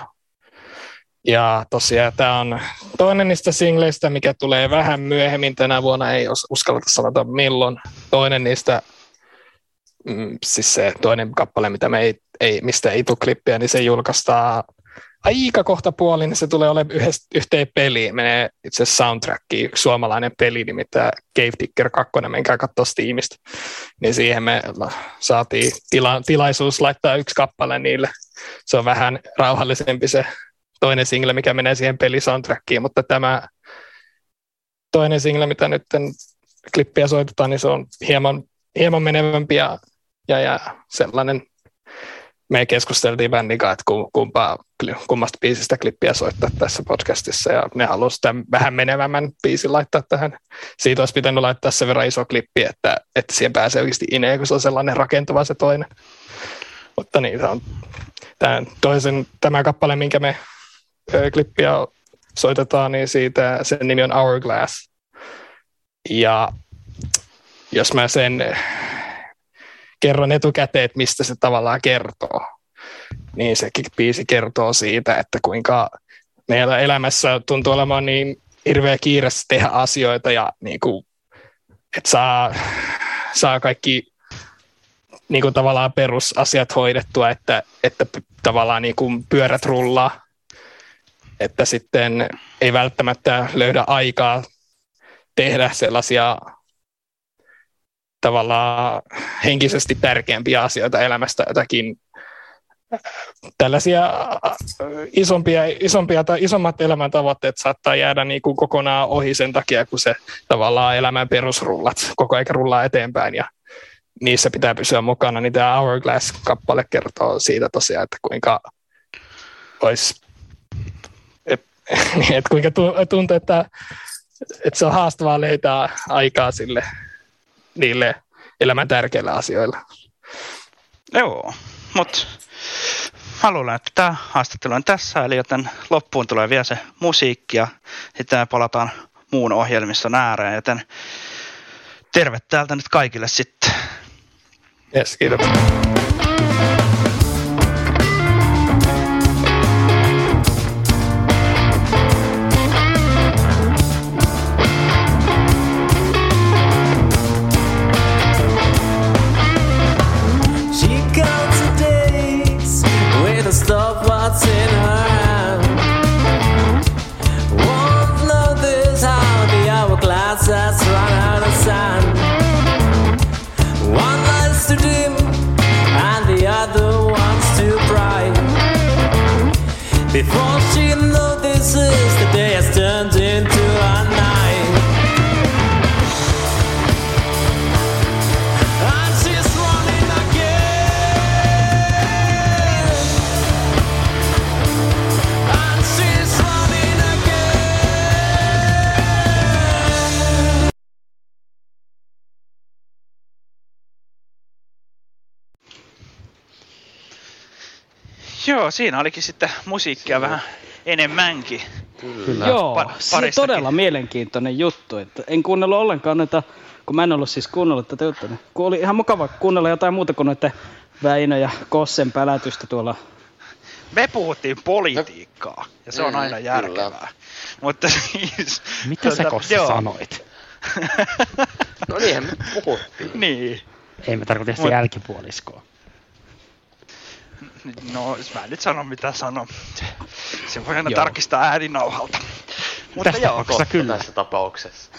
ja tosiaan tämä on toinen niistä singleistä, mikä tulee vähän myöhemmin tänä vuonna, ei uskalleta sanota milloin. Toinen niistä, mm, siis se toinen kappale, mitä me ei, ei, mistä ei tule klippiä, niin se julkaistaan aika kohta puolin, niin se tulee olemaan yhdest, yhteen peliin. Menee itse soundtrackiin, yksi suomalainen peli, nimittäin Cave Ticker 2, menkää katsoa Steamista. Niin siihen me saatiin tila, tilaisuus laittaa yksi kappale niille. Se on vähän rauhallisempi se toinen single, mikä menee siihen pelisoundtrackiin, mutta tämä toinen single, mitä nyt klippiä soitetaan, niin se on hieman, hieman menevämpi ja, ja, ja sellainen, me keskusteltiin bändin että kumpaa, kummasta biisistä klippiä soittaa tässä podcastissa, ja ne halusivat vähän menevämmän biisin laittaa tähän. Siitä olisi pitänyt laittaa sen verran iso klippi, että, että siihen pääsee oikeasti ineen, kun se on sellainen rakentuva se toinen. Mutta niin, se on tämän toisen, tämä kappale, minkä me klippiä soitetaan, niin siitä sen nimi on Hourglass. Ja jos mä sen kerron etukäteen, että mistä se tavallaan kertoo, niin se biisi kertoo siitä, että kuinka meillä elämässä tuntuu olemaan niin hirveä kiire tehdä asioita ja niin kuin, että saa, saa kaikki niin kuin tavallaan perusasiat hoidettua, että, että tavallaan niin kuin pyörät rullaa, että sitten ei välttämättä löydä aikaa tehdä sellaisia tavallaan henkisesti tärkeämpiä asioita elämästä, jotakin tällaisia äh, isompia, isompia tai isommat elämäntavoitteet saattaa jäädä niin kuin kokonaan ohi sen takia, kun se tavallaan elämän perusrullat koko ajan rullaa eteenpäin ja niissä pitää pysyä mukana. Niin tämä Hourglass-kappale kertoo siitä tosiaan, että kuinka olisi, et, et kuinka tu- tuntuu, että, että se on haastavaa löytää aikaa sille niille elämän tärkeille asioille. Joo, mutta haluan, että tämä haastattelu on tässä, eli joten loppuun tulee vielä se musiikki ja sitten me palataan muun ohjelmiston ääreen, joten terve täältä nyt kaikille sitten. Yes, kiitos. Before siinä olikin sitten musiikkia vähän enemmänkin. Kyllä. Joo, Pa- se on todella mielenkiintoinen juttu. Että en kuunnellut ollenkaan noita, kun mä en ollut siis kuunnellut tätä juttua. niin Kun oli ihan mukava kuunnella jotain muuta kuin noiden Väinö ja Kossen pälätystä tuolla. Me puhuttiin politiikkaa, ja se on Mm, aina järkevää. Mutta siis... Mitä sä tota, Kossa joo. sanoit? No niinhän me puhuttiin. Niin. Ei me tarkoita sitä Mut- jälkipuoliskoa. No, mä en nyt sano mitä sanon. Se, voi aina Joo. tarkistaa ääninauhalta. Mutta Tässä joo, kyllä. Tässä tapauksessa.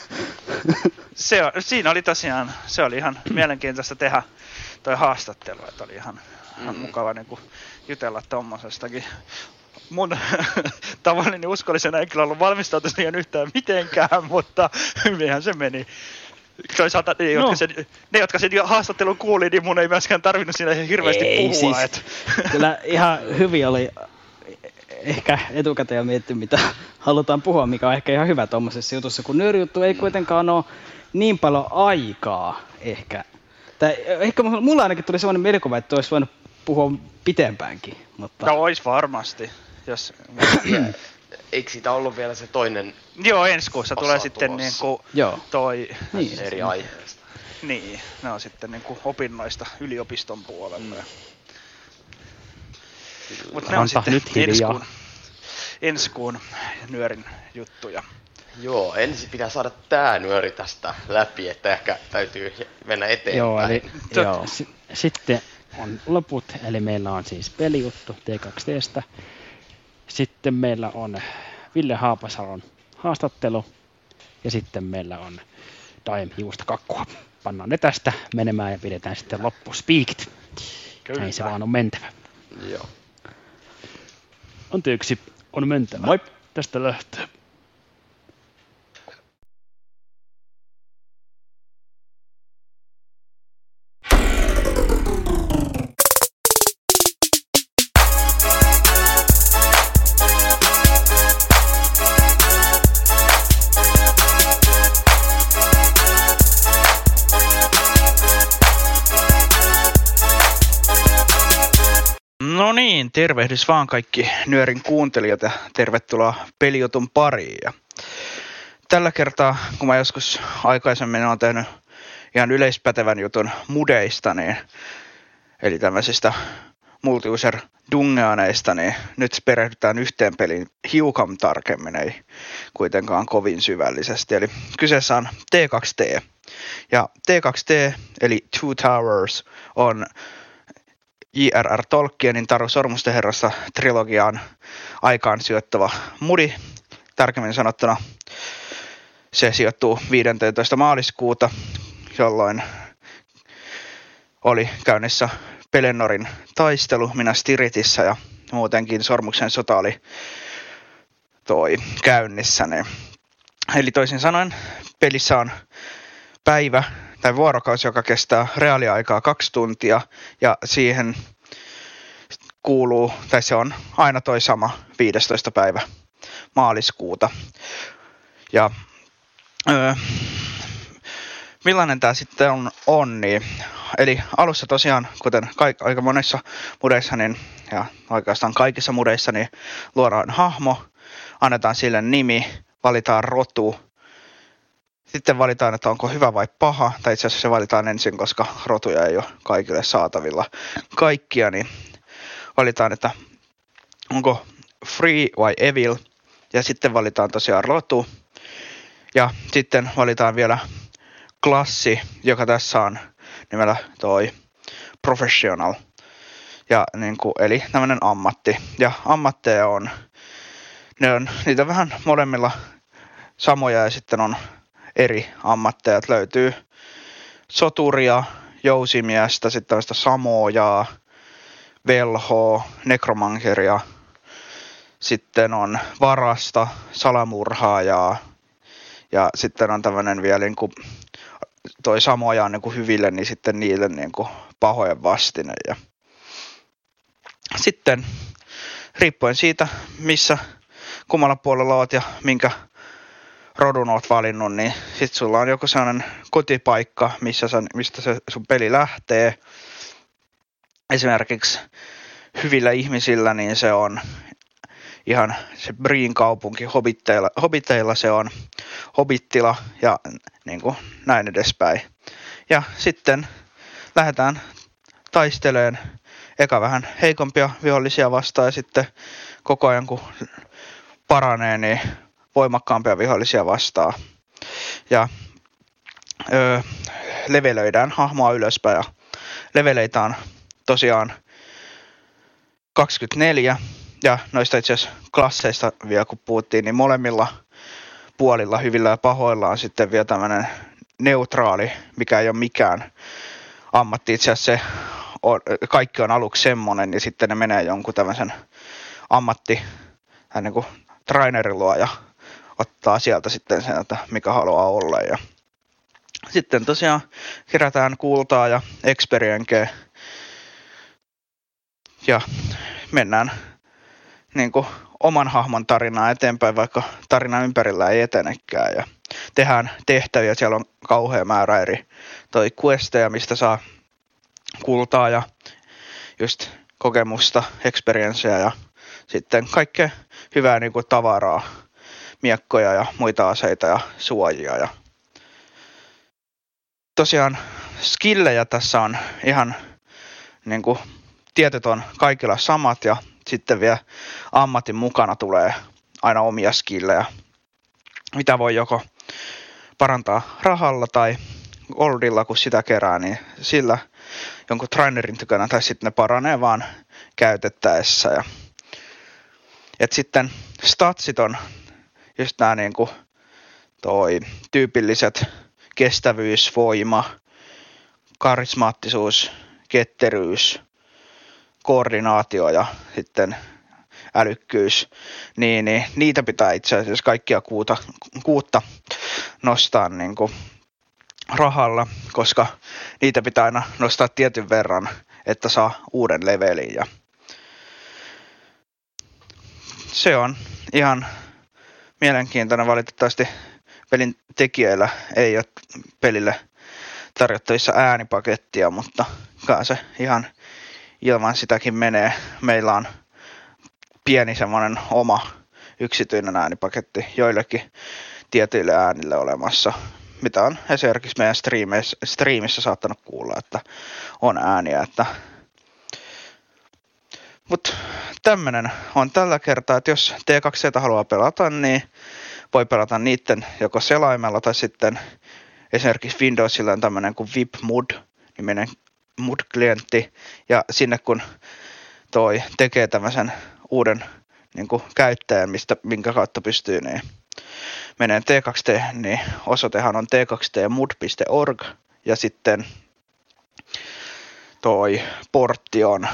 se, on- siinä oli tosiaan, se oli ihan mielenkiintoista tehdä toi haastattelu, että oli ihan, ihan Mm. mukava niin kuin jutella tommosestakin. Mun tavallinen uskollisen ei kyllä ollut valmistautunut siihen yhtään mitenkään, mutta hyvinhän se meni. Toisaalta ne, jotka, No. sen, ne, jotka sen haastattelun kuuli, niin mun ei myöskään tarvinnut siinä hirveästi Ei, puhua. siis- et. Kyllä ihan hyvin oli ehkä etukäteen jo miettinyt, mitä halutaan puhua, mikä on ehkä ihan hyvä tuommoisessa jutussa, kun nyörijuttu ei kuitenkaan ole niin paljon aikaa ehkä. Tai ehkä mulla ainakin tuli sellainen mielikuva, että olisi voinut puhua pitempäänkin. Mutta... No ois varmasti. Jos... Eikö siitä ollut vielä se toinen Joo, ensi kuussa tulee sitten niin kuin Joo. toi... Niin. eri aiheesta? Niin, ne on sitten niin kuin opinnoista yliopiston puolella. Mm. Mutta ne on sitten nyt ensi kuun, ensi kuun nyörin juttuja. Joo, ensin pitää saada tää nyöri tästä läpi, että ehkä täytyy mennä eteenpäin. Joo, eli joo. S- sitten on loput, eli meillä on siis pelijuttu T2Tstä. Sitten meillä on Ville Haapasalon haastattelu. Ja sitten meillä on Daim Juusta kakkua. Pannaan ne tästä menemään ja pidetään sitten loppu speakit. Kyllä. Näin se vaan on mentävä. Joo. Anteeksi, on mentävä. Moi. Tästä lähtee. Niin, tervehdys vaan kaikki nyörin kuuntelijat ja tervetuloa pelijutun pariin. Ja tällä kertaa, kun mä joskus aikaisemmin olen tehnyt ihan yleispätevän jutun mudeista, niin, eli tämmöisistä multiuser dungeoneista, niin nyt perehdytään yhteen peliin hiukan tarkemmin, ei kuitenkaan kovin syvällisesti. Eli kyseessä on T2T. Ja T2T, eli Two Towers, on J.R.R. Tolkienin Taru Sormusten herrasta trilogiaan aikaan sijoittava mudi. Tarkemmin sanottuna se sijoittuu 15. maaliskuuta, jolloin oli käynnissä Pelenorin taistelu Minas Tiritissä ja muutenkin Sormuksen sota oli toi käynnissä. Eli toisin sanoen pelissä on päivä tai vuorokausi, joka kestää reaaliaikaa kaksi tuntia ja siihen kuuluu, tai se on aina toi sama 15. päivä maaliskuuta. Ja öö, millainen tämä sitten on, on niin, eli alussa tosiaan, kuten kaik, aika monessa mudeissa, niin, ja oikeastaan kaikissa mudeissa, niin luodaan hahmo, annetaan sille nimi, valitaan rotu, sitten valitaan, että onko hyvä vai paha, tai itse asiassa se valitaan ensin, koska rotuja ei ole kaikille saatavilla kaikkia, niin valitaan, että onko free vai evil, ja sitten valitaan tosiaan rotu, ja sitten valitaan vielä klassi, joka tässä on nimellä toi professional, ja niin kuin, eli tämmöinen ammatti. Ja ammatteja on, ne on niitä vähän molemmilla samoja ja sitten on eri ammatteja. Löytyy soturia, jousimiestä, sitten tämmöistä samojaa, velhoa, nekromankeria, sitten on varasta, salamurhaajaa ja sitten on tämmöinen vielä niin kuin toi samoja niin kuin hyville, niin sitten niille niin kuin pahojen vastine. Ja sitten riippuen siitä, missä kummalla puolella oot ja minkä rodun oot valinnut, niin sit sulla on joku sellainen kotipaikka, missä sä, mistä se sun peli lähtee. Esimerkiksi hyvillä ihmisillä, niin se on ihan se Briin kaupunki, hobitteilla, hobitteilla se on hobittila ja niin kuin näin edespäin. Ja sitten lähdetään taisteleen eka vähän heikompia vihollisia vastaan ja sitten koko ajan kun paranee, niin voimakkaampia vihollisia vastaan. Ja öö, levelöidään hahmoa ylöspäin ja leveleitä on tosiaan 24 ja noista itse asiassa klasseista vielä kun puhuttiin, niin molemmilla puolilla, hyvillä ja pahoilla on sitten vielä tämmöinen neutraali, mikä ei ole mikään ammatti. Itse asiassa se on, kaikki on aluksi semmoinen ja sitten ne menee jonkun tämmöisen ammatti, niin kuin trainerin luo ja ottaa sieltä sitten sen, että mikä haluaa olla. Ja sitten tosiaan kerätään kultaa ja experienkeä ja mennään niin kuin oman hahmon tarinaa eteenpäin, vaikka tarina ympärillä ei etenekään. Ja tehdään tehtäviä, siellä on kauhea määrä eri toi questeja, mistä saa kultaa ja just kokemusta, experiencea ja sitten kaikkea hyvää niin kuin tavaraa, miekkoja ja muita aseita ja suojia. Ja tosiaan skillejä tässä on ihan niin kuin, tietyt on kaikilla samat ja sitten vielä ammatin mukana tulee aina omia skillejä, mitä voi joko parantaa rahalla tai goldilla, kun sitä kerää, niin sillä jonkun trainerin tykönä tai sitten ne paranee vaan käytettäessä. Ja, et sitten statsit on just nämä niin kuin toi tyypilliset kestävyys, voima, karismaattisuus, ketteryys, koordinaatio ja sitten älykkyys, niin, niin niitä pitää itse asiassa kaikkia kuuta, kuutta nostaa niin kuin rahalla, koska niitä pitää aina nostaa tietyn verran, että saa uuden levelin. Ja se on ihan mielenkiintoinen valitettavasti pelin tekijöillä ei ole pelille tarjottavissa äänipakettia, mutta kai se ihan ilman sitäkin menee. Meillä on pieni semmoinen oma yksityinen äänipaketti joillekin tietyille äänille olemassa, mitä on esimerkiksi meidän striimissä, saattanut kuulla, että on ääniä, että tämmönen on tällä kertaa, että jos T2 haluaa pelata, niin voi pelata niiden joko selaimella tai sitten esimerkiksi Windowsilla on tämmöinen kuin VipMud, niminen MUD-klientti, ja sinne kun toi tekee tämmöisen uuden niin kuin käyttäjän, mistä, minkä kautta pystyy niin menee T2T, niin osoitehan on t2tmud.org ja sitten toi portti on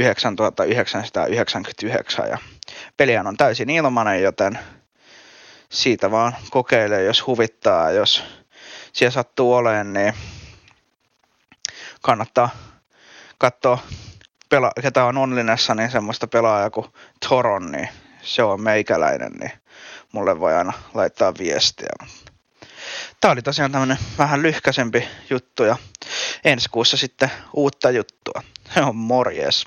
9999 ja pelihän on täysin ilmanen, joten siitä vaan kokeilee, jos huvittaa, jos siellä sattuu olemaan, niin kannattaa katsoa, pela- ketä on onlinessa, niin semmoista pelaajaa kuin Toron, niin se on meikäläinen, niin mulle voi aina laittaa viestiä. Tämä oli tosiaan tämmönen vähän lyhkäsempi juttu ja ensi kuussa sitten uutta juttua. Se on morjes.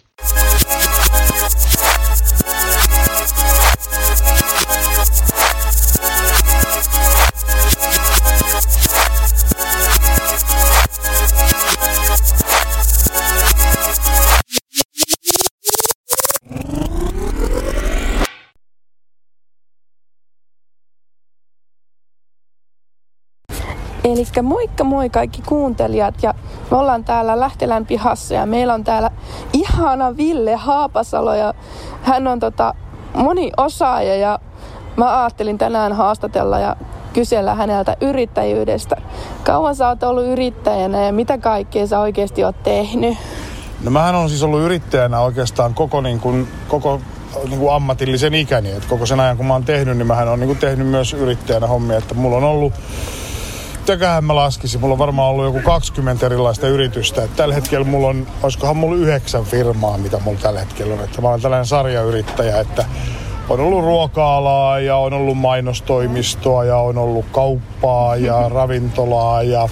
Eli moikka moi kaikki kuuntelijat ja me ollaan täällä Lähtelän pihassa ja meillä on täällä ihana Ville Haapasalo ja hän on tota moni osaaja ja mä ajattelin tänään haastatella ja kysellä häneltä yrittäjyydestä. Kauan sä oot ollut yrittäjänä ja mitä kaikkea sä oikeasti oot tehnyt? No mähän on siis ollut yrittäjänä oikeastaan koko, niin kuin, koko niin kuin ammatillisen ikäni. Et koko sen ajan kun mä oon tehnyt, niin mähän on niin kuin tehnyt myös yrittäjänä hommia. Että mulla on ollut mitäköhän mä laskisin, mulla on varmaan ollut joku 20 erilaista yritystä. Et tällä hetkellä mulla on, olisikohan mulla yhdeksän firmaa, mitä mulla tällä hetkellä on. Että mä olen tällainen sarjayrittäjä, että on ollut ruoka-alaa ja on ollut mainostoimistoa ja on ollut kauppaa ja ravintolaa ja,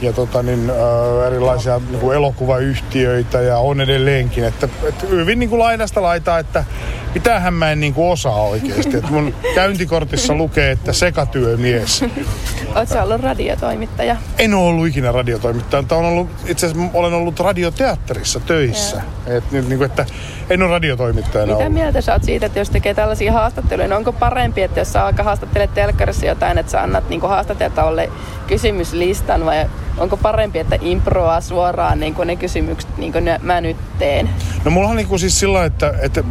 ja tota niin, ö, erilaisia niin kuin elokuvayhtiöitä ja on edelleenkin. Että, että hyvin niin kuin laidasta laitaa, että mitähän mä en niin kuin osaa oikeasti. Että mun käyntikortissa lukee, että sekatyömies. Sä ollut radiotoimittaja? En ole ollut ikinä radiotoimittaja, mutta on ollut, itse asiassa olen ollut radioteatterissa töissä. Et, niin, niin kuin, että en ole radiotoimittajana Mitä ollut. mieltä sä oot siitä, että jos tekee tällaisia haastatteluja, niin onko parempi, että jos sä vaikka haastattelet telkkarissa jotain, että sä annat niin haastateltavalle kysymyslistan vai onko parempi, että improaa suoraan niin ne kysymykset, niin kuin ne, mä nyt teen? No mullahan niinku siis sillä että, että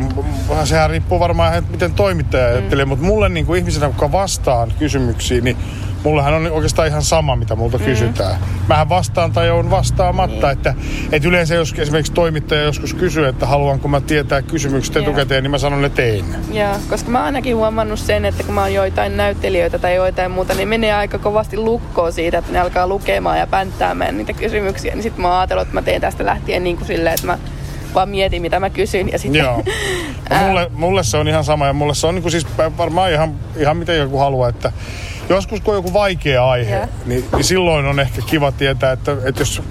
sehän riippuu varmaan, että miten toimittaja ajattelee, mutta mulle niinku ihmisenä, kuka vastaan kysymyksiin, niin mullahan on oikeastaan ihan sama, mitä multa Mm. kysytään. Mähän vastaan tai joudun vastaamatta, että, että yleensä jos esimerkiksi toimittaja joskus kysyy, että haluanko mä tietää kysymykset Joo. etukäteen, niin mä sanon, että teen. Joo, koska mä oon ainakin huomannut sen, että kun mä oon joitain näyttelijöitä tai joitain muuta, niin menee aika kovasti lukkoon siitä, että ne alkaa lukemaan ja pänttäämään niitä kysymyksiä. Niin sit mä oon ajatellut, että mä teen tästä lähtien niin kuin silleen, että mä vaan mietin, mitä mä kysyn ja sitten... Joo. Mulle, mulle se on ihan sama ja mulle se on niinku siis varmaan ihan, ihan miten joku haluaa, että joskus kun on joku vaikea aihe, Joo. niin, niin, silloin on ehkä kiva tietää, että, että jos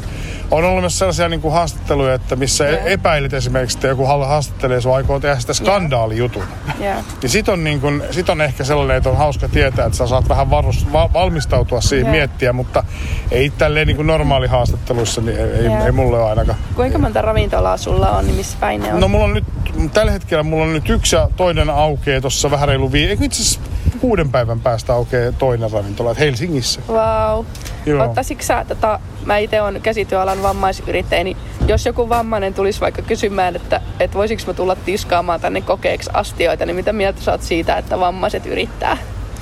on olemassa sellaisia niin kuin haastatteluja, että missä yeah. epäilet esimerkiksi, että joku haastattelee sua aikoo tehdä sitä skandaalijutun. Joo. Niin sit on, niin kuin, sit on ehkä sellainen, että on hauska tietää, että sä saat vähän varus, va, valmistautua siihen Joo. miettiä, mutta ei tälleen niin kuin normaali haastatteluissa, niin ei, ei, Joo. ei mulle ole ainakaan. Kuinka monta ravintolaa sulla on, niin missä päin ne on? No mulla on nyt, tällä hetkellä mulla on nyt yksi ja toinen aukeaa tuossa vähän reilu vii, eikö itse asiassa kuuden päivän päästä aukeaa toinen ravintola, Helsingissä. Vau. Joo. Ottaisitko sä, tota, mä itse olen käsityöalan vammaisyrittäjä, niin jos joku vammainen tulisi vaikka kysymään, että, että voisiko mä tulla tiskaamaan tänne kokeeksi astioita, niin mitä mieltä sä oot siitä, että vammaiset yrittää?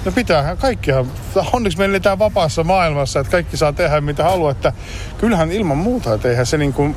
No pitäähän kaikkihan, onneksi me eletään vapaassa maailmassa, että kaikki saa tehdä mitä haluaa, että kyllähän ilman muuta, että eihän se niin kuin,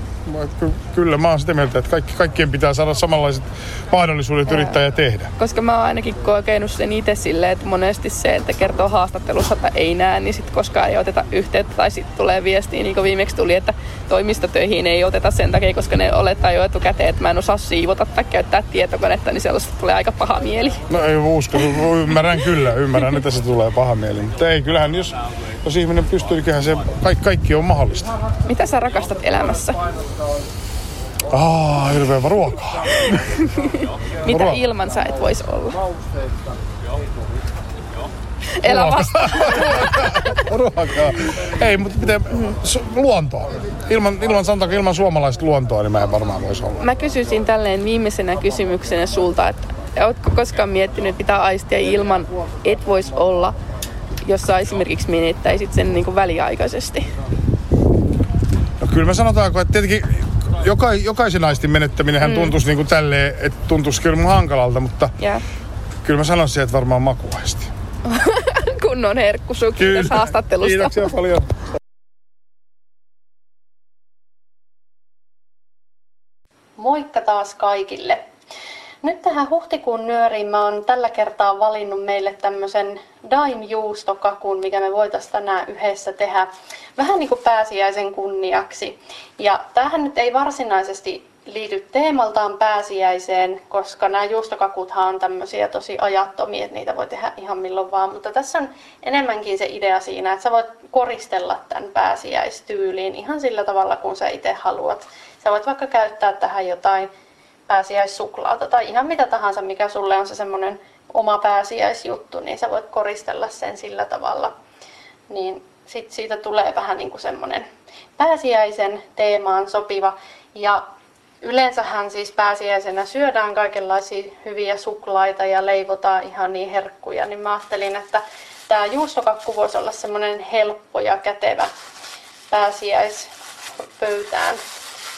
ky- kyllä mä oon sitä mieltä, että kaikki, kaikkien pitää saada samanlaiset mahdollisuudet yrittää ja tehdä. Koska mä oon ainakin kokenut sen itse silleen, että monesti se, että kertoo haastattelussa, että ei näe, niin sitten koskaan ei oteta yhteyttä. Tai sitten tulee viestiä, niin kuin viimeksi tuli, että toimistotöihin ei oteta sen takia, koska ne olettaa jo etukäteen, että mä en osaa siivota tai käyttää tietokonetta, niin sellaista tulee aika paha mieli. No ei usko, ymmärrän kyllä, ymmärrän, että se tulee paha mieli. Mutta ei, kyllähän jos, jos ihminen pystyy, niin kyllähän se kaikki, kaikki on mahdollista. Mitä sä rakastat elämässä? Ah, hirveä ruokaa. Mitä Ruoka. ilman sä et vois olla? elämästä. Ruokaa. Ei, mutta miten, su- luontoa. Ilman, ilman, sanotaanko ilman suomalaista luontoa, niin mä en varmaan voisi olla. Mä kysyisin tälleen viimeisenä kysymyksenä sulta, että ootko koskaan miettinyt, mitä aistia ilman et voisi olla, jos sä esimerkiksi menettäisit sen niin kuin väliaikaisesti? No kyllä me sanotaanko, että tietenkin joka, jokaisen aistin menettäminen Mm. mm. tuntuisi niin kuin tälleen, että tuntuisi kyllä mun hankalalta, mutta Jää. kyllä mä sanoisin, että varmaan makuaisti. Kunnon herkku sun kiitos haastattelusta. Kiitoksia paljon. Moikka taas kaikille. Nyt tähän huhtikuun nyöriin mä oon tällä kertaa valinnut meille tämmöisen daim-juustokakun, mikä me voitaisiin tänään yhdessä tehdä vähän niin kuin pääsiäisen kunniaksi. Ja tämähän nyt ei varsinaisesti liity teemaltaan pääsiäiseen, koska nämä juustokakuthan on tämmöisiä tosi ajattomia, että niitä voi tehdä ihan milloin vaan. Mutta tässä on enemmänkin se idea siinä, että sä voit koristella tämän pääsiäistyyliin ihan sillä tavalla, kun sä itse haluat. Sä voit vaikka käyttää tähän jotain pääsiäissuklaata tai ihan mitä tahansa, mikä sulle on se semmoinen oma pääsiäisjuttu, niin sä voit koristella sen sillä tavalla. Niin sit siitä tulee vähän niin kuin semmoinen pääsiäisen teemaan sopiva. Ja yleensähän siis pääsiäisenä syödään kaikenlaisia hyviä suklaita ja leivotaan ihan niin herkkuja, niin mä ajattelin, että tämä juustokakku voisi olla semmoinen helppo ja kätevä pääsiäispöytään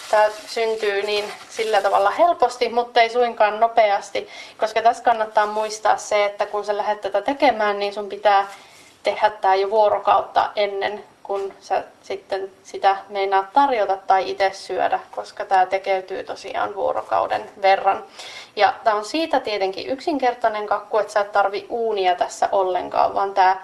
tämä syntyy niin sillä tavalla helposti, mutta ei suinkaan nopeasti, koska tässä kannattaa muistaa se, että kun sä lähdet tätä tekemään, niin sun pitää tehdä tämä jo vuorokautta ennen kun sä sitten sitä meinaat tarjota tai itse syödä, koska tämä tekeytyy tosiaan vuorokauden verran. Ja tämä on siitä tietenkin yksinkertainen kakku, että sä et tarvi uunia tässä ollenkaan, vaan tämä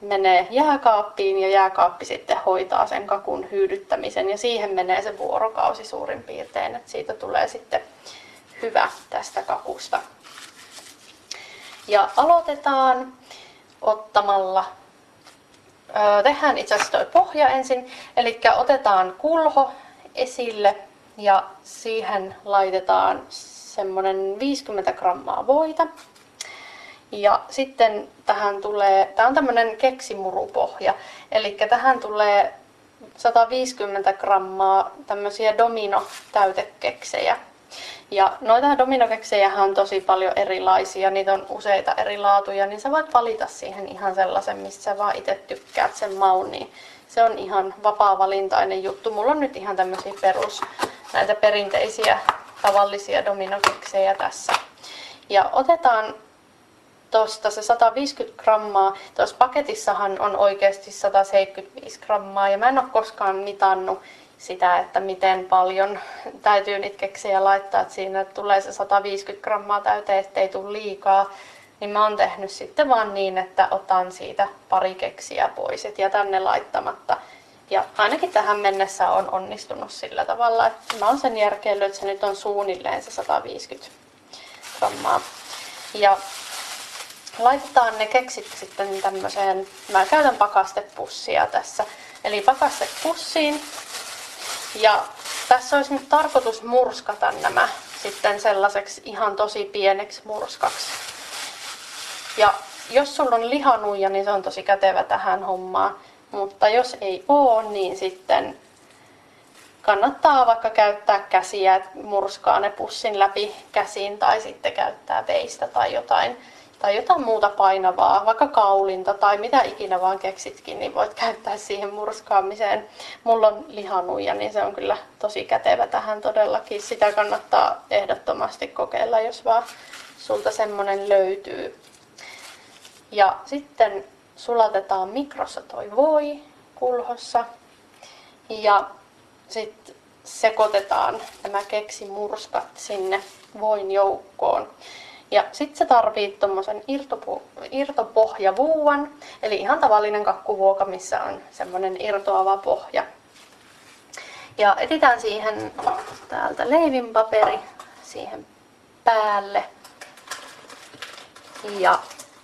menee jääkaappiin ja jääkaappi sitten hoitaa sen kakun hyydyttämisen ja siihen menee se vuorokausi suurin piirtein, että siitä tulee sitten hyvä tästä kakusta. Ja aloitetaan ottamalla, tehdään itse asiassa toi pohja ensin, eli otetaan kulho esille ja siihen laitetaan semmonen 50 grammaa voita. Ja sitten tähän tulee, tämä on tämmöinen keksimurupohja, eli tähän tulee 150 grammaa tämmöisiä domino-täytekeksejä. Ja noita dominokeksejä on tosi paljon erilaisia, niitä on useita eri laatuja, niin sä voit valita siihen ihan sellaisen, mistä sä vaan itse tykkäät sen maun, niin se on ihan vapaa-valintainen juttu. Mulla on nyt ihan tämmöisiä perus, näitä perinteisiä tavallisia dominokeksejä tässä. Ja otetaan tuosta se 150 grammaa. Tuossa paketissahan on oikeasti 175 grammaa ja mä en ole koskaan mitannut sitä, että miten paljon täytyy niitä keksejä laittaa, että siinä tulee se 150 grammaa täyteen, ettei tule liikaa. Niin mä oon tehnyt sitten vaan niin, että otan siitä pari keksiä pois, et jätän ne laittamatta. Ja ainakin tähän mennessä on onnistunut sillä tavalla, että mä oon sen järkeillyt, että se nyt on suunnilleen se 150 grammaa. Ja laitetaan ne keksit sitten tämmöiseen, mä käytän pakastepussia tässä. Eli pakastepussiin. Ja tässä olisi nyt tarkoitus murskata nämä sitten sellaiseksi ihan tosi pieneksi murskaksi. Ja jos sulla on lihanuija, niin se on tosi kätevä tähän hommaan. Mutta jos ei oo, niin sitten kannattaa vaikka käyttää käsiä, murskaa ne pussin läpi käsiin tai sitten käyttää veistä tai jotain, tai jotain muuta painavaa, vaikka kaulinta tai mitä ikinä vaan keksitkin, niin voit käyttää siihen murskaamiseen. Mulla on lihanuija, niin se on kyllä tosi kätevä tähän todellakin. Sitä kannattaa ehdottomasti kokeilla, jos vaan sulta semmonen löytyy. Ja sitten sulatetaan mikrossa toi voi kulhossa. Ja sitten sekoitetaan nämä keksimurskat sinne voin joukkoon. Ja sitten se tarvii tuommoisen irtopu- irtopohjavuuan, eli ihan tavallinen kakkuvuoka, missä on semmoinen irtoava pohja. Ja etitään siihen täältä leivinpaperi siihen päälle. Ja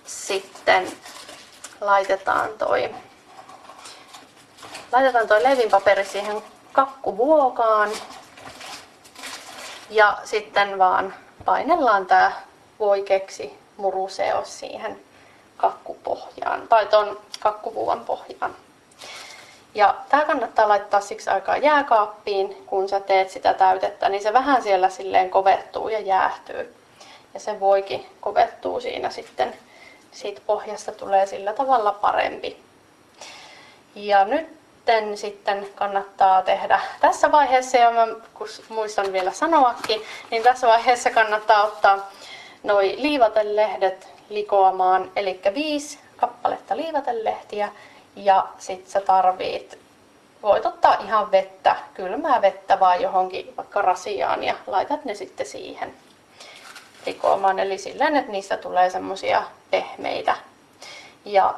sitten laitetaan toi, laitetaan toi leivinpaperi siihen kakkuvuokaan. Ja sitten vaan painellaan tää voi keksi muruseos siihen kakkupohjaan tai ton kakkuvuon pohjaan. Ja tämä kannattaa laittaa siksi aikaa jääkaappiin, kun sä teet sitä täytettä, niin se vähän siellä silleen kovettuu ja jäähtyy. Ja se voikin kovettuu siinä sitten, siitä pohjasta tulee sillä tavalla parempi. Ja nyt sitten kannattaa tehdä tässä vaiheessa, ja mä kun muistan vielä sanoakin, niin tässä vaiheessa kannattaa ottaa noi liivatelehdet likoamaan, eli viisi kappaletta liivatelehtiä, ja sit sä tarvit, voit ottaa ihan vettä, kylmää vettä vaan johonkin vaikka rasiaan ja laitat ne sitten siihen likoamaan. Eli sillä että niistä tulee semmosia pehmeitä ja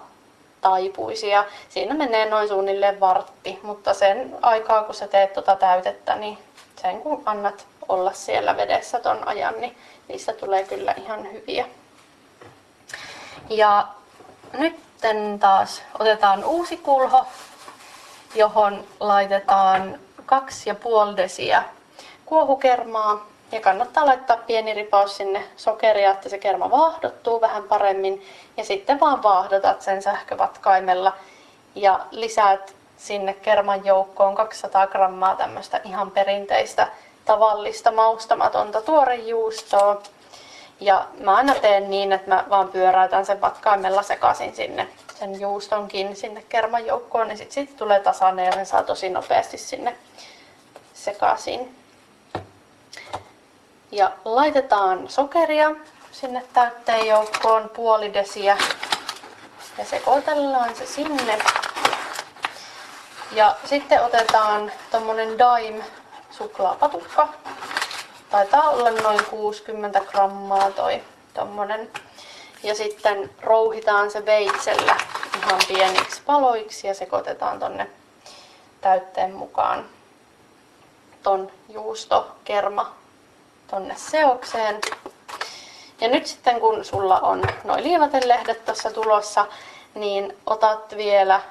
taipuisia. Siinä menee noin suunnilleen vartti, mutta sen aikaa kun sä teet tuota täytettä, niin sen kun annat olla siellä vedessä ton ajan, niin niistä tulee kyllä ihan hyviä. Ja nyt taas otetaan uusi kulho, johon laitetaan 2,5 desiä kuohukermaa ja kannattaa laittaa pieni ripaus sinne sokeria, että se kerma vaahdottuu vähän paremmin. Ja sitten vaan vaahdotat sen sähkövatkaimella ja lisäät sinne kerman joukkoon 200 grammaa tämmöistä ihan perinteistä tavallista maustamatonta tuorejuustoa. Ja mä aina teen niin, että mä vaan pyöräytän sen vatkaimella sekaisin sinne sen juustonkin sinne kerman joukkoon, niin sitten siitä tulee tasainen ja sen saa tosi nopeasti sinne sekaisin. Ja laitetaan sokeria sinne täytteen joukkoon puoli desiä ja sekoitellaan se sinne. Ja sitten otetaan tommonen Daim suklaapatukka. Taitaa olla noin 60 grammaa toi tommonen. Ja sitten rouhitaan se veitsellä ihan pieniksi paloiksi ja sekoitetaan tonne täytteen mukaan ton juustokerma tonne seokseen. Ja nyt sitten kun sulla on noin liivatelehdet tuossa tulossa, niin otat vielä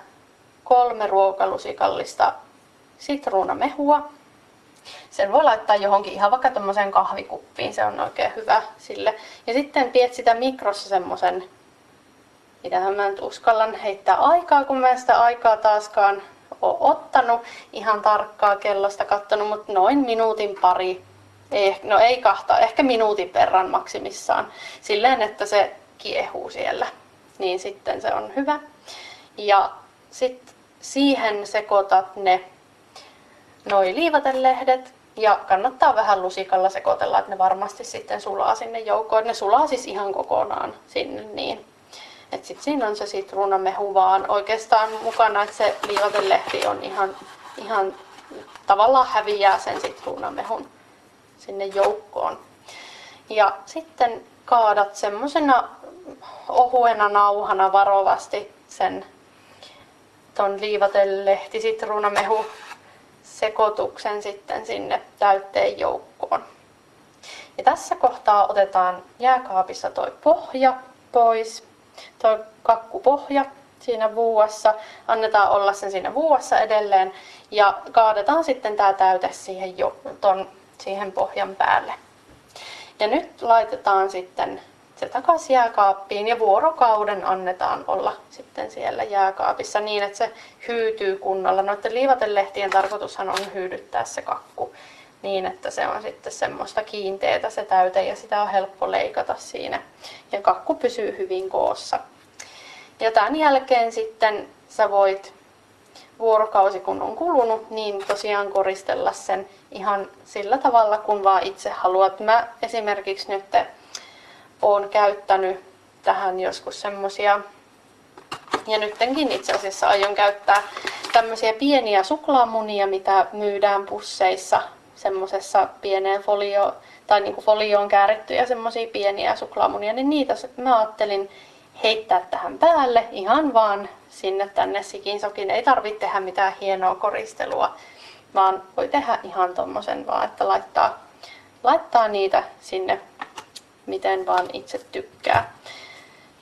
kolme ruokalusikallista sitruunamehua. Sen voi laittaa johonkin ihan vaikka tommoseen kahvikuppiin, se on oikein hyvä sille. Ja sitten piet sitä mikrossa semmosen, mitä mä nyt uskallan heittää aikaa, kun mä en sitä aikaa taaskaan ole ottanut ihan tarkkaa kellosta kattonut, mutta noin minuutin pari ei, no ei kahta, ehkä minuutin verran maksimissaan. Silleen, että se kiehuu siellä. Niin sitten se on hyvä. Ja sitten siihen sekoitat ne noi liivatelehdet ja kannattaa vähän lusikalla sekoitella, että ne varmasti sitten sulaa sinne joukkoon. Ne sulaa siis ihan kokonaan sinne niin. Et sit siinä on se sitruunamehu vaan oikeastaan mukana, että se liivatelehti on ihan, ihan tavallaan häviää sen sitruunamehun sinne joukkoon. Ja sitten kaadat semmoisena ohuena nauhana varovasti sen ton liivatelehti sitruunamehu sekoituksen sitten sinne täytteen joukkoon. Ja tässä kohtaa otetaan jääkaapissa toi pohja pois, toi kakkupohja siinä vuuassa, annetaan olla sen siinä vuuassa edelleen ja kaadetaan sitten tämä täyte siihen, jo, ton, siihen pohjan päälle. Ja nyt laitetaan sitten se takaisin jääkaappiin ja vuorokauden annetaan olla sitten siellä jääkaapissa niin, että se hyytyy kunnolla. Noiden liivatelehtien tarkoitushan on hyydyttää se kakku niin, että se on sitten semmoista kiinteetä se täyte ja sitä on helppo leikata siinä. Ja kakku pysyy hyvin koossa. Ja tämän jälkeen sitten sä voit vuorokausi kun on kulunut, niin tosiaan koristella sen ihan sillä tavalla, kun vaan itse haluat. Mä esimerkiksi nyt olen käyttänyt tähän joskus semmosia, ja nyttenkin itse asiassa aion käyttää tämmöisiä pieniä suklaamunia, mitä myydään pusseissa semmoisessa pieneen folio, tai niin kuin folioon käärittyjä semmoisia pieniä suklaamunia, niin niitä mä ajattelin heittää tähän päälle ihan vaan sinne tänne sikin sokin. Ei tarvitse tehdä mitään hienoa koristelua, vaan voi tehdä ihan tommosen vaan, että laittaa, laittaa niitä sinne miten vaan itse tykkää.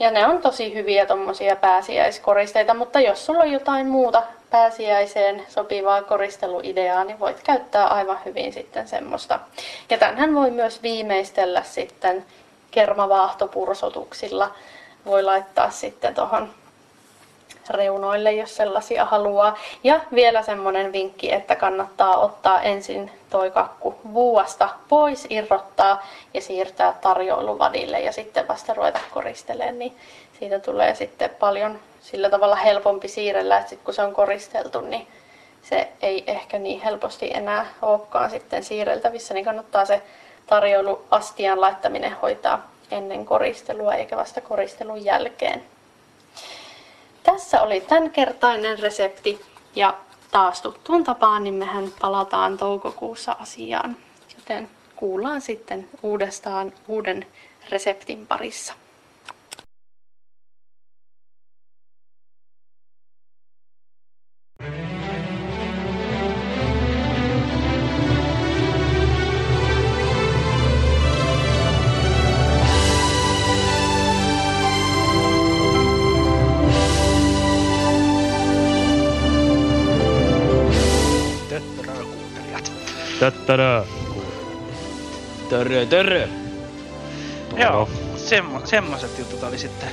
Ja ne on tosi hyviä tommosia pääsiäiskoristeita, mutta jos sulla on jotain muuta pääsiäiseen sopivaa koristeluideaa, niin voit käyttää aivan hyvin sitten semmoista. Ja tämänhän voi myös viimeistellä sitten kermavahtopursotuksilla voi laittaa sitten tuohon reunoille, jos sellaisia haluaa. Ja vielä semmoinen vinkki, että kannattaa ottaa ensin toi kakku vuuasta pois, irrottaa ja siirtää tarjoiluvadille ja sitten vasta ruveta koristelemaan, niin siitä tulee sitten paljon sillä tavalla helpompi siirrellä, että sit kun se on koristeltu, niin se ei ehkä niin helposti enää olekaan sitten siirreltävissä, niin kannattaa se tarjoilu astian laittaminen hoitaa ennen koristelua eikä vasta koristelun jälkeen. Tässä oli tämänkertainen resepti ja taas tuttuun tapaan, niin mehän palataan toukokuussa asiaan. Joten kuullaan sitten uudestaan uuden reseptin parissa. Töttörö. Törö, törö. Joo, semmo, semmoset jutut oli sitten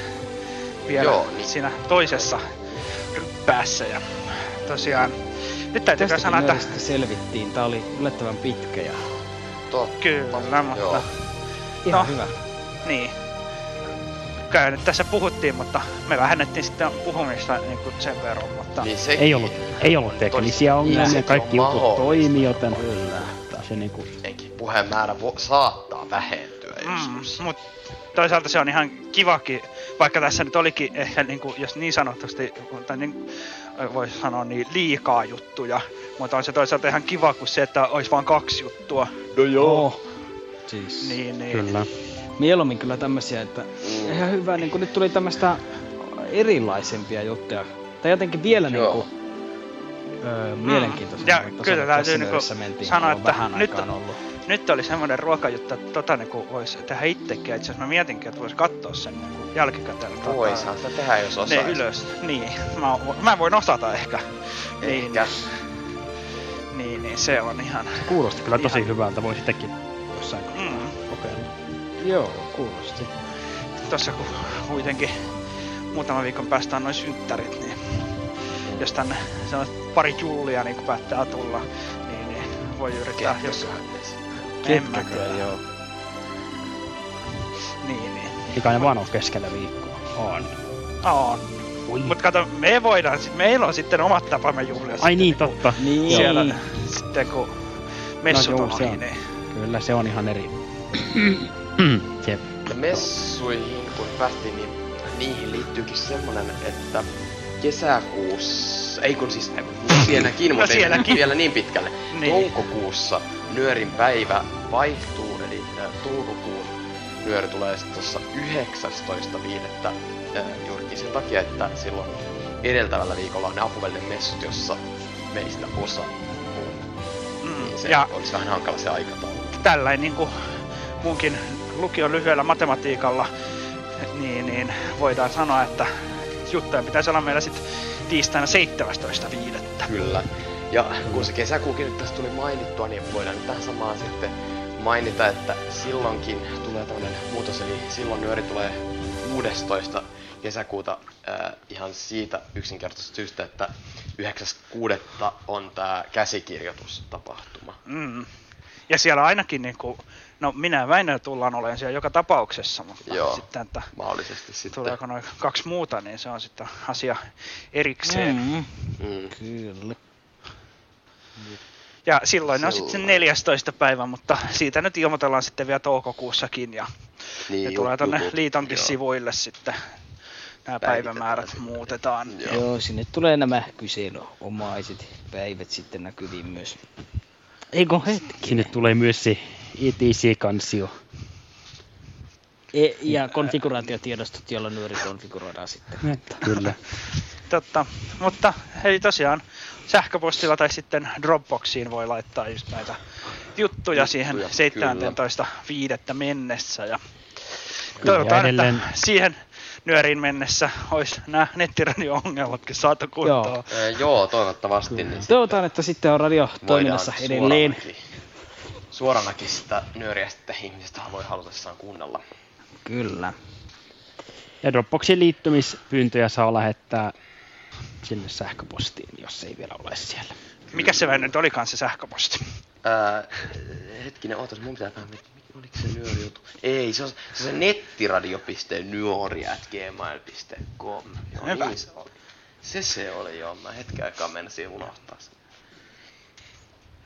vielä Joo, niin. siinä toisessa ryppäässä. Ja tosiaan, nyt täytyy Tästäkin sanoa, että selvittiin. Tää oli yllättävän pitkä ja Totta. kyllä, mutta Joo. ihan No. hyvä. niin. Kyllä nyt tässä puhuttiin, mutta me vähennettiin sitten puhumista niin kuin sen verran, mutta... Niin Ei ollut, ei ollut teknisiä ongelmia, sekin kaikki on jutut mahdollista. toimi, joten se niinku... Eikin puheen määrä vo- saattaa vähentyä Mm, joskus. mut toisaalta se on ihan kivakin, vaikka tässä nyt olikin ehkä niinku, jos niin sanotusti, tai niin, voisi sanoa niin liikaa juttuja, mutta on se toisaalta ihan kiva kuin se, että olisi vain kaksi juttua. No joo. Siis. Niin, niin. Kyllä. Mieluummin kyllä tämmösiä, että ihan hyvä, niin kun nyt tuli tämmöistä erilaisempia juttuja. Tai jotenkin vielä niin kuin, öö, mielenkiintoisempia. Ja mutta kyllä se- täytyy niinku mentiin, sanoa, on että vähän nyt, aikaan ollut. nyt oli semmoinen ruokajuttu, että tota niinku voisi tehdä itsekin. Itse asiassa mä mietinkin, että voisi katsoa sen niinku jälkikäteen. tota, Voisihan sitä tehdä, jos Ne osaisi. ylös. Niin, mä, mä voin osata ehkä. Ehkä. Niin, niin se on ihan... Kuulosti kyllä tosi ihan- hyvältä, voi sitäkin jossain kohtaa Mm. kokeilla. Joo, kuulosti. Tossa kun kuitenkin muutaman viikon päästä on noin synttärit, niin jos tänne se on pari juulia niin kun päättää tulla, niin, niin voi yrittää, jos... Ketkäkö, joo. Niin, niin. Mikä ne vaan on keskellä viikkoa. On. On. Mut kato, me voidaan, sit, meillä on sitten omat tapamme juhlia. Ai niin, totta. Niin. Siellä sitten kun messut No on joo, se ohi, on. niin... Kyllä se on ihan eri. Jep. Messuihin, kun päästiin, niin niihin liittyykin semmonen, että kesäkuussa, ei kun siis sielläkin, No mutta ei sielläkin. vielä niin pitkälle. Niin. Toukokuussa nyörin päivä vaihtuu, eli toukokuun nyöri tulee sitten tuossa 19.5. Äh, juurikin sen takia, että silloin edeltävällä viikolla on ne apuvälinen messut, jossa meistä osa on. Mm, Niin se ja olisi vähän hankala se aikataulu. tällainen niin kuin munkin lukion lyhyellä matematiikalla, niin, niin voidaan sanoa, että juttuja pitäisi olla meillä sitten tiistaina 17.5. Kyllä. Ja kun se kesäkuukin nyt tässä tuli mainittua, niin voidaan nyt tähän samaan sitten mainita, että silloinkin tulee tämmöinen muutos, eli silloin nyöri tulee 16. kesäkuuta äh, ihan siitä yksinkertaisesta syystä, että 9.6. on tämä käsikirjoitustapahtuma. Mm. Ja siellä ainakin, niin kuin, no minä ja Väinö tullaan olemaan siellä joka tapauksessa, mutta Joo, sitten, että mahdollisesti sitten. tuleeko noin kaksi muuta, niin se on sitten asia erikseen. Mm. Mm. Kyllä. Ja silloin on sitten se 14. päivä, mutta siitä nyt ilmoitellaan sitten vielä toukokuussakin ja Niin, ne tulee jutut, liitonkin joo. sivuille sitten. Nämä päivämäärät muutetaan. Joo. Joo, sinne tulee nämä kyselomaiset päivät sitten näkyviin myös. Eikö hetki? Sinne tulee myös se ETC-kansio. E- ja konfiguraatiotiedostot, joilla nyöri konfiguroidaan sitten. Kyllä. Totta. Mutta hei tosiaan sähköpostilla tai sitten Dropboxiin voi laittaa just näitä juttuja siihen Juttuja, 17.5. mennessä. Ja Kyllä, toivotaan, ja että edelleen- siihen nyöriin mennessä olisi nämä nettiradio-ongelmatkin saatu kuntoon. Joo. Äh, joo, toivottavasti. Niin Toivotaan, että sitten on radio toiminnassa edelleen. Suoranakin, suoranakin sitä nyöriä sitten ihmiset voi halutessaan kuunnella. Kyllä. Ja Dropboxin liittymispyyntöjä saa lähettää sinne sähköpostiin, jos ei vielä ole siellä. Mikä se nyt olikaan se sähköposti? Ää, hetkinen, ootas, mun pitää vähän mikä- oliko se nyöri juttu? Ei, se on se, on se nettiradio.nyori.gmail.com. Joo, Hyvä. niin se oli. Se se oli joo, mä hetken aikaa menisin unohtaa sen.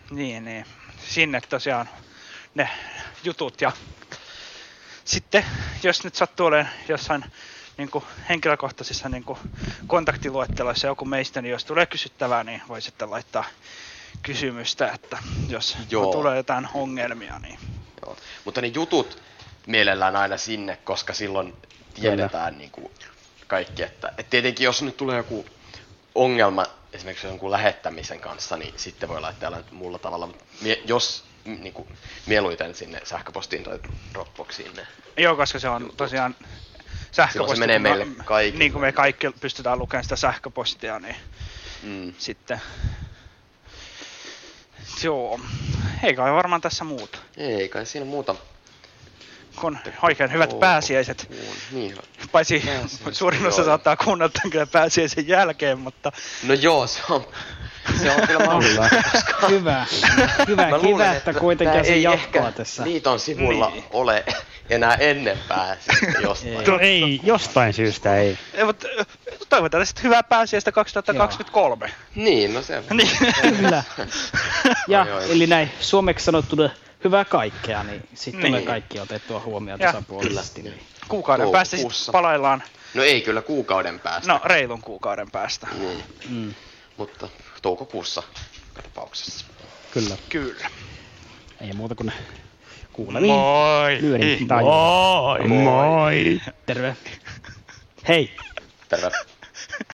Niin, niin. Sinne tosiaan ne jutut ja sitten jos nyt sattuu olemaan jossain niin kuin henkilökohtaisissa niin kuin kontaktiluetteloissa joku meistä, niin jos tulee kysyttävää, niin voi sitten laittaa kysymystä, että jos Joo. tulee jotain ongelmia, niin Joo. Mutta ne jutut mielellään aina sinne, koska silloin tiedetään niin kuin kaikki. Että, et tietenkin jos nyt tulee joku ongelma esimerkiksi jonkun lähettämisen kanssa, niin sitten voi laittaa jollain muulla tavalla. Mutta mie- jos mm, niin kuin, mieluiten sinne sähköpostiin tai Dropboxiin ne. Joo, koska se on tosiaan sähköposti. Silloin se menee meille kaikille. Niin kuin me kaikki pystytään lukemaan sitä sähköpostia, niin Mm. sitten... Joo, ei kai varmaan tässä muuta. Ei kai siinä muuta. Kun oikein hyvät Oo. pääsiäiset. Niin hyvä. Paitsi Pääsiäiset, suurin osa joo. saattaa kuunnella kyllä pääsiäisen jälkeen, mutta... No joo, se on, se on kyllä mahdollista. koska- Hyvä. Hyvä, Mä luulen, että kuitenkin se ei jatkoa ehkä tässä. Liiton sivuilla Niin. ole enää ennen pääsiäistä jostain. No ei, jostain syystä ei. Ei, mutta toivotaan sitten hyvää pääsiäistä 2023. Niin, no se Niin. Kyllä. Ja Oi, oi. eli näin suomeksi sanottuna hyvää kaikkea, niin sitten Niin. tulee kaikki otettua huomioon Ja- tasapuolisesti. Niin. Kuukauden päästä sitten palaillaan. No ei kyllä kuukauden päästä. No, reilun kuukauden päästä. Niin. Mm. Mutta toukokuussa tapauksessa. Kyllä. Kyllä. Ei muuta kuin kuulemiin. Moi! Lyödin tai Moi! Moi! Terve. Hei. Terve.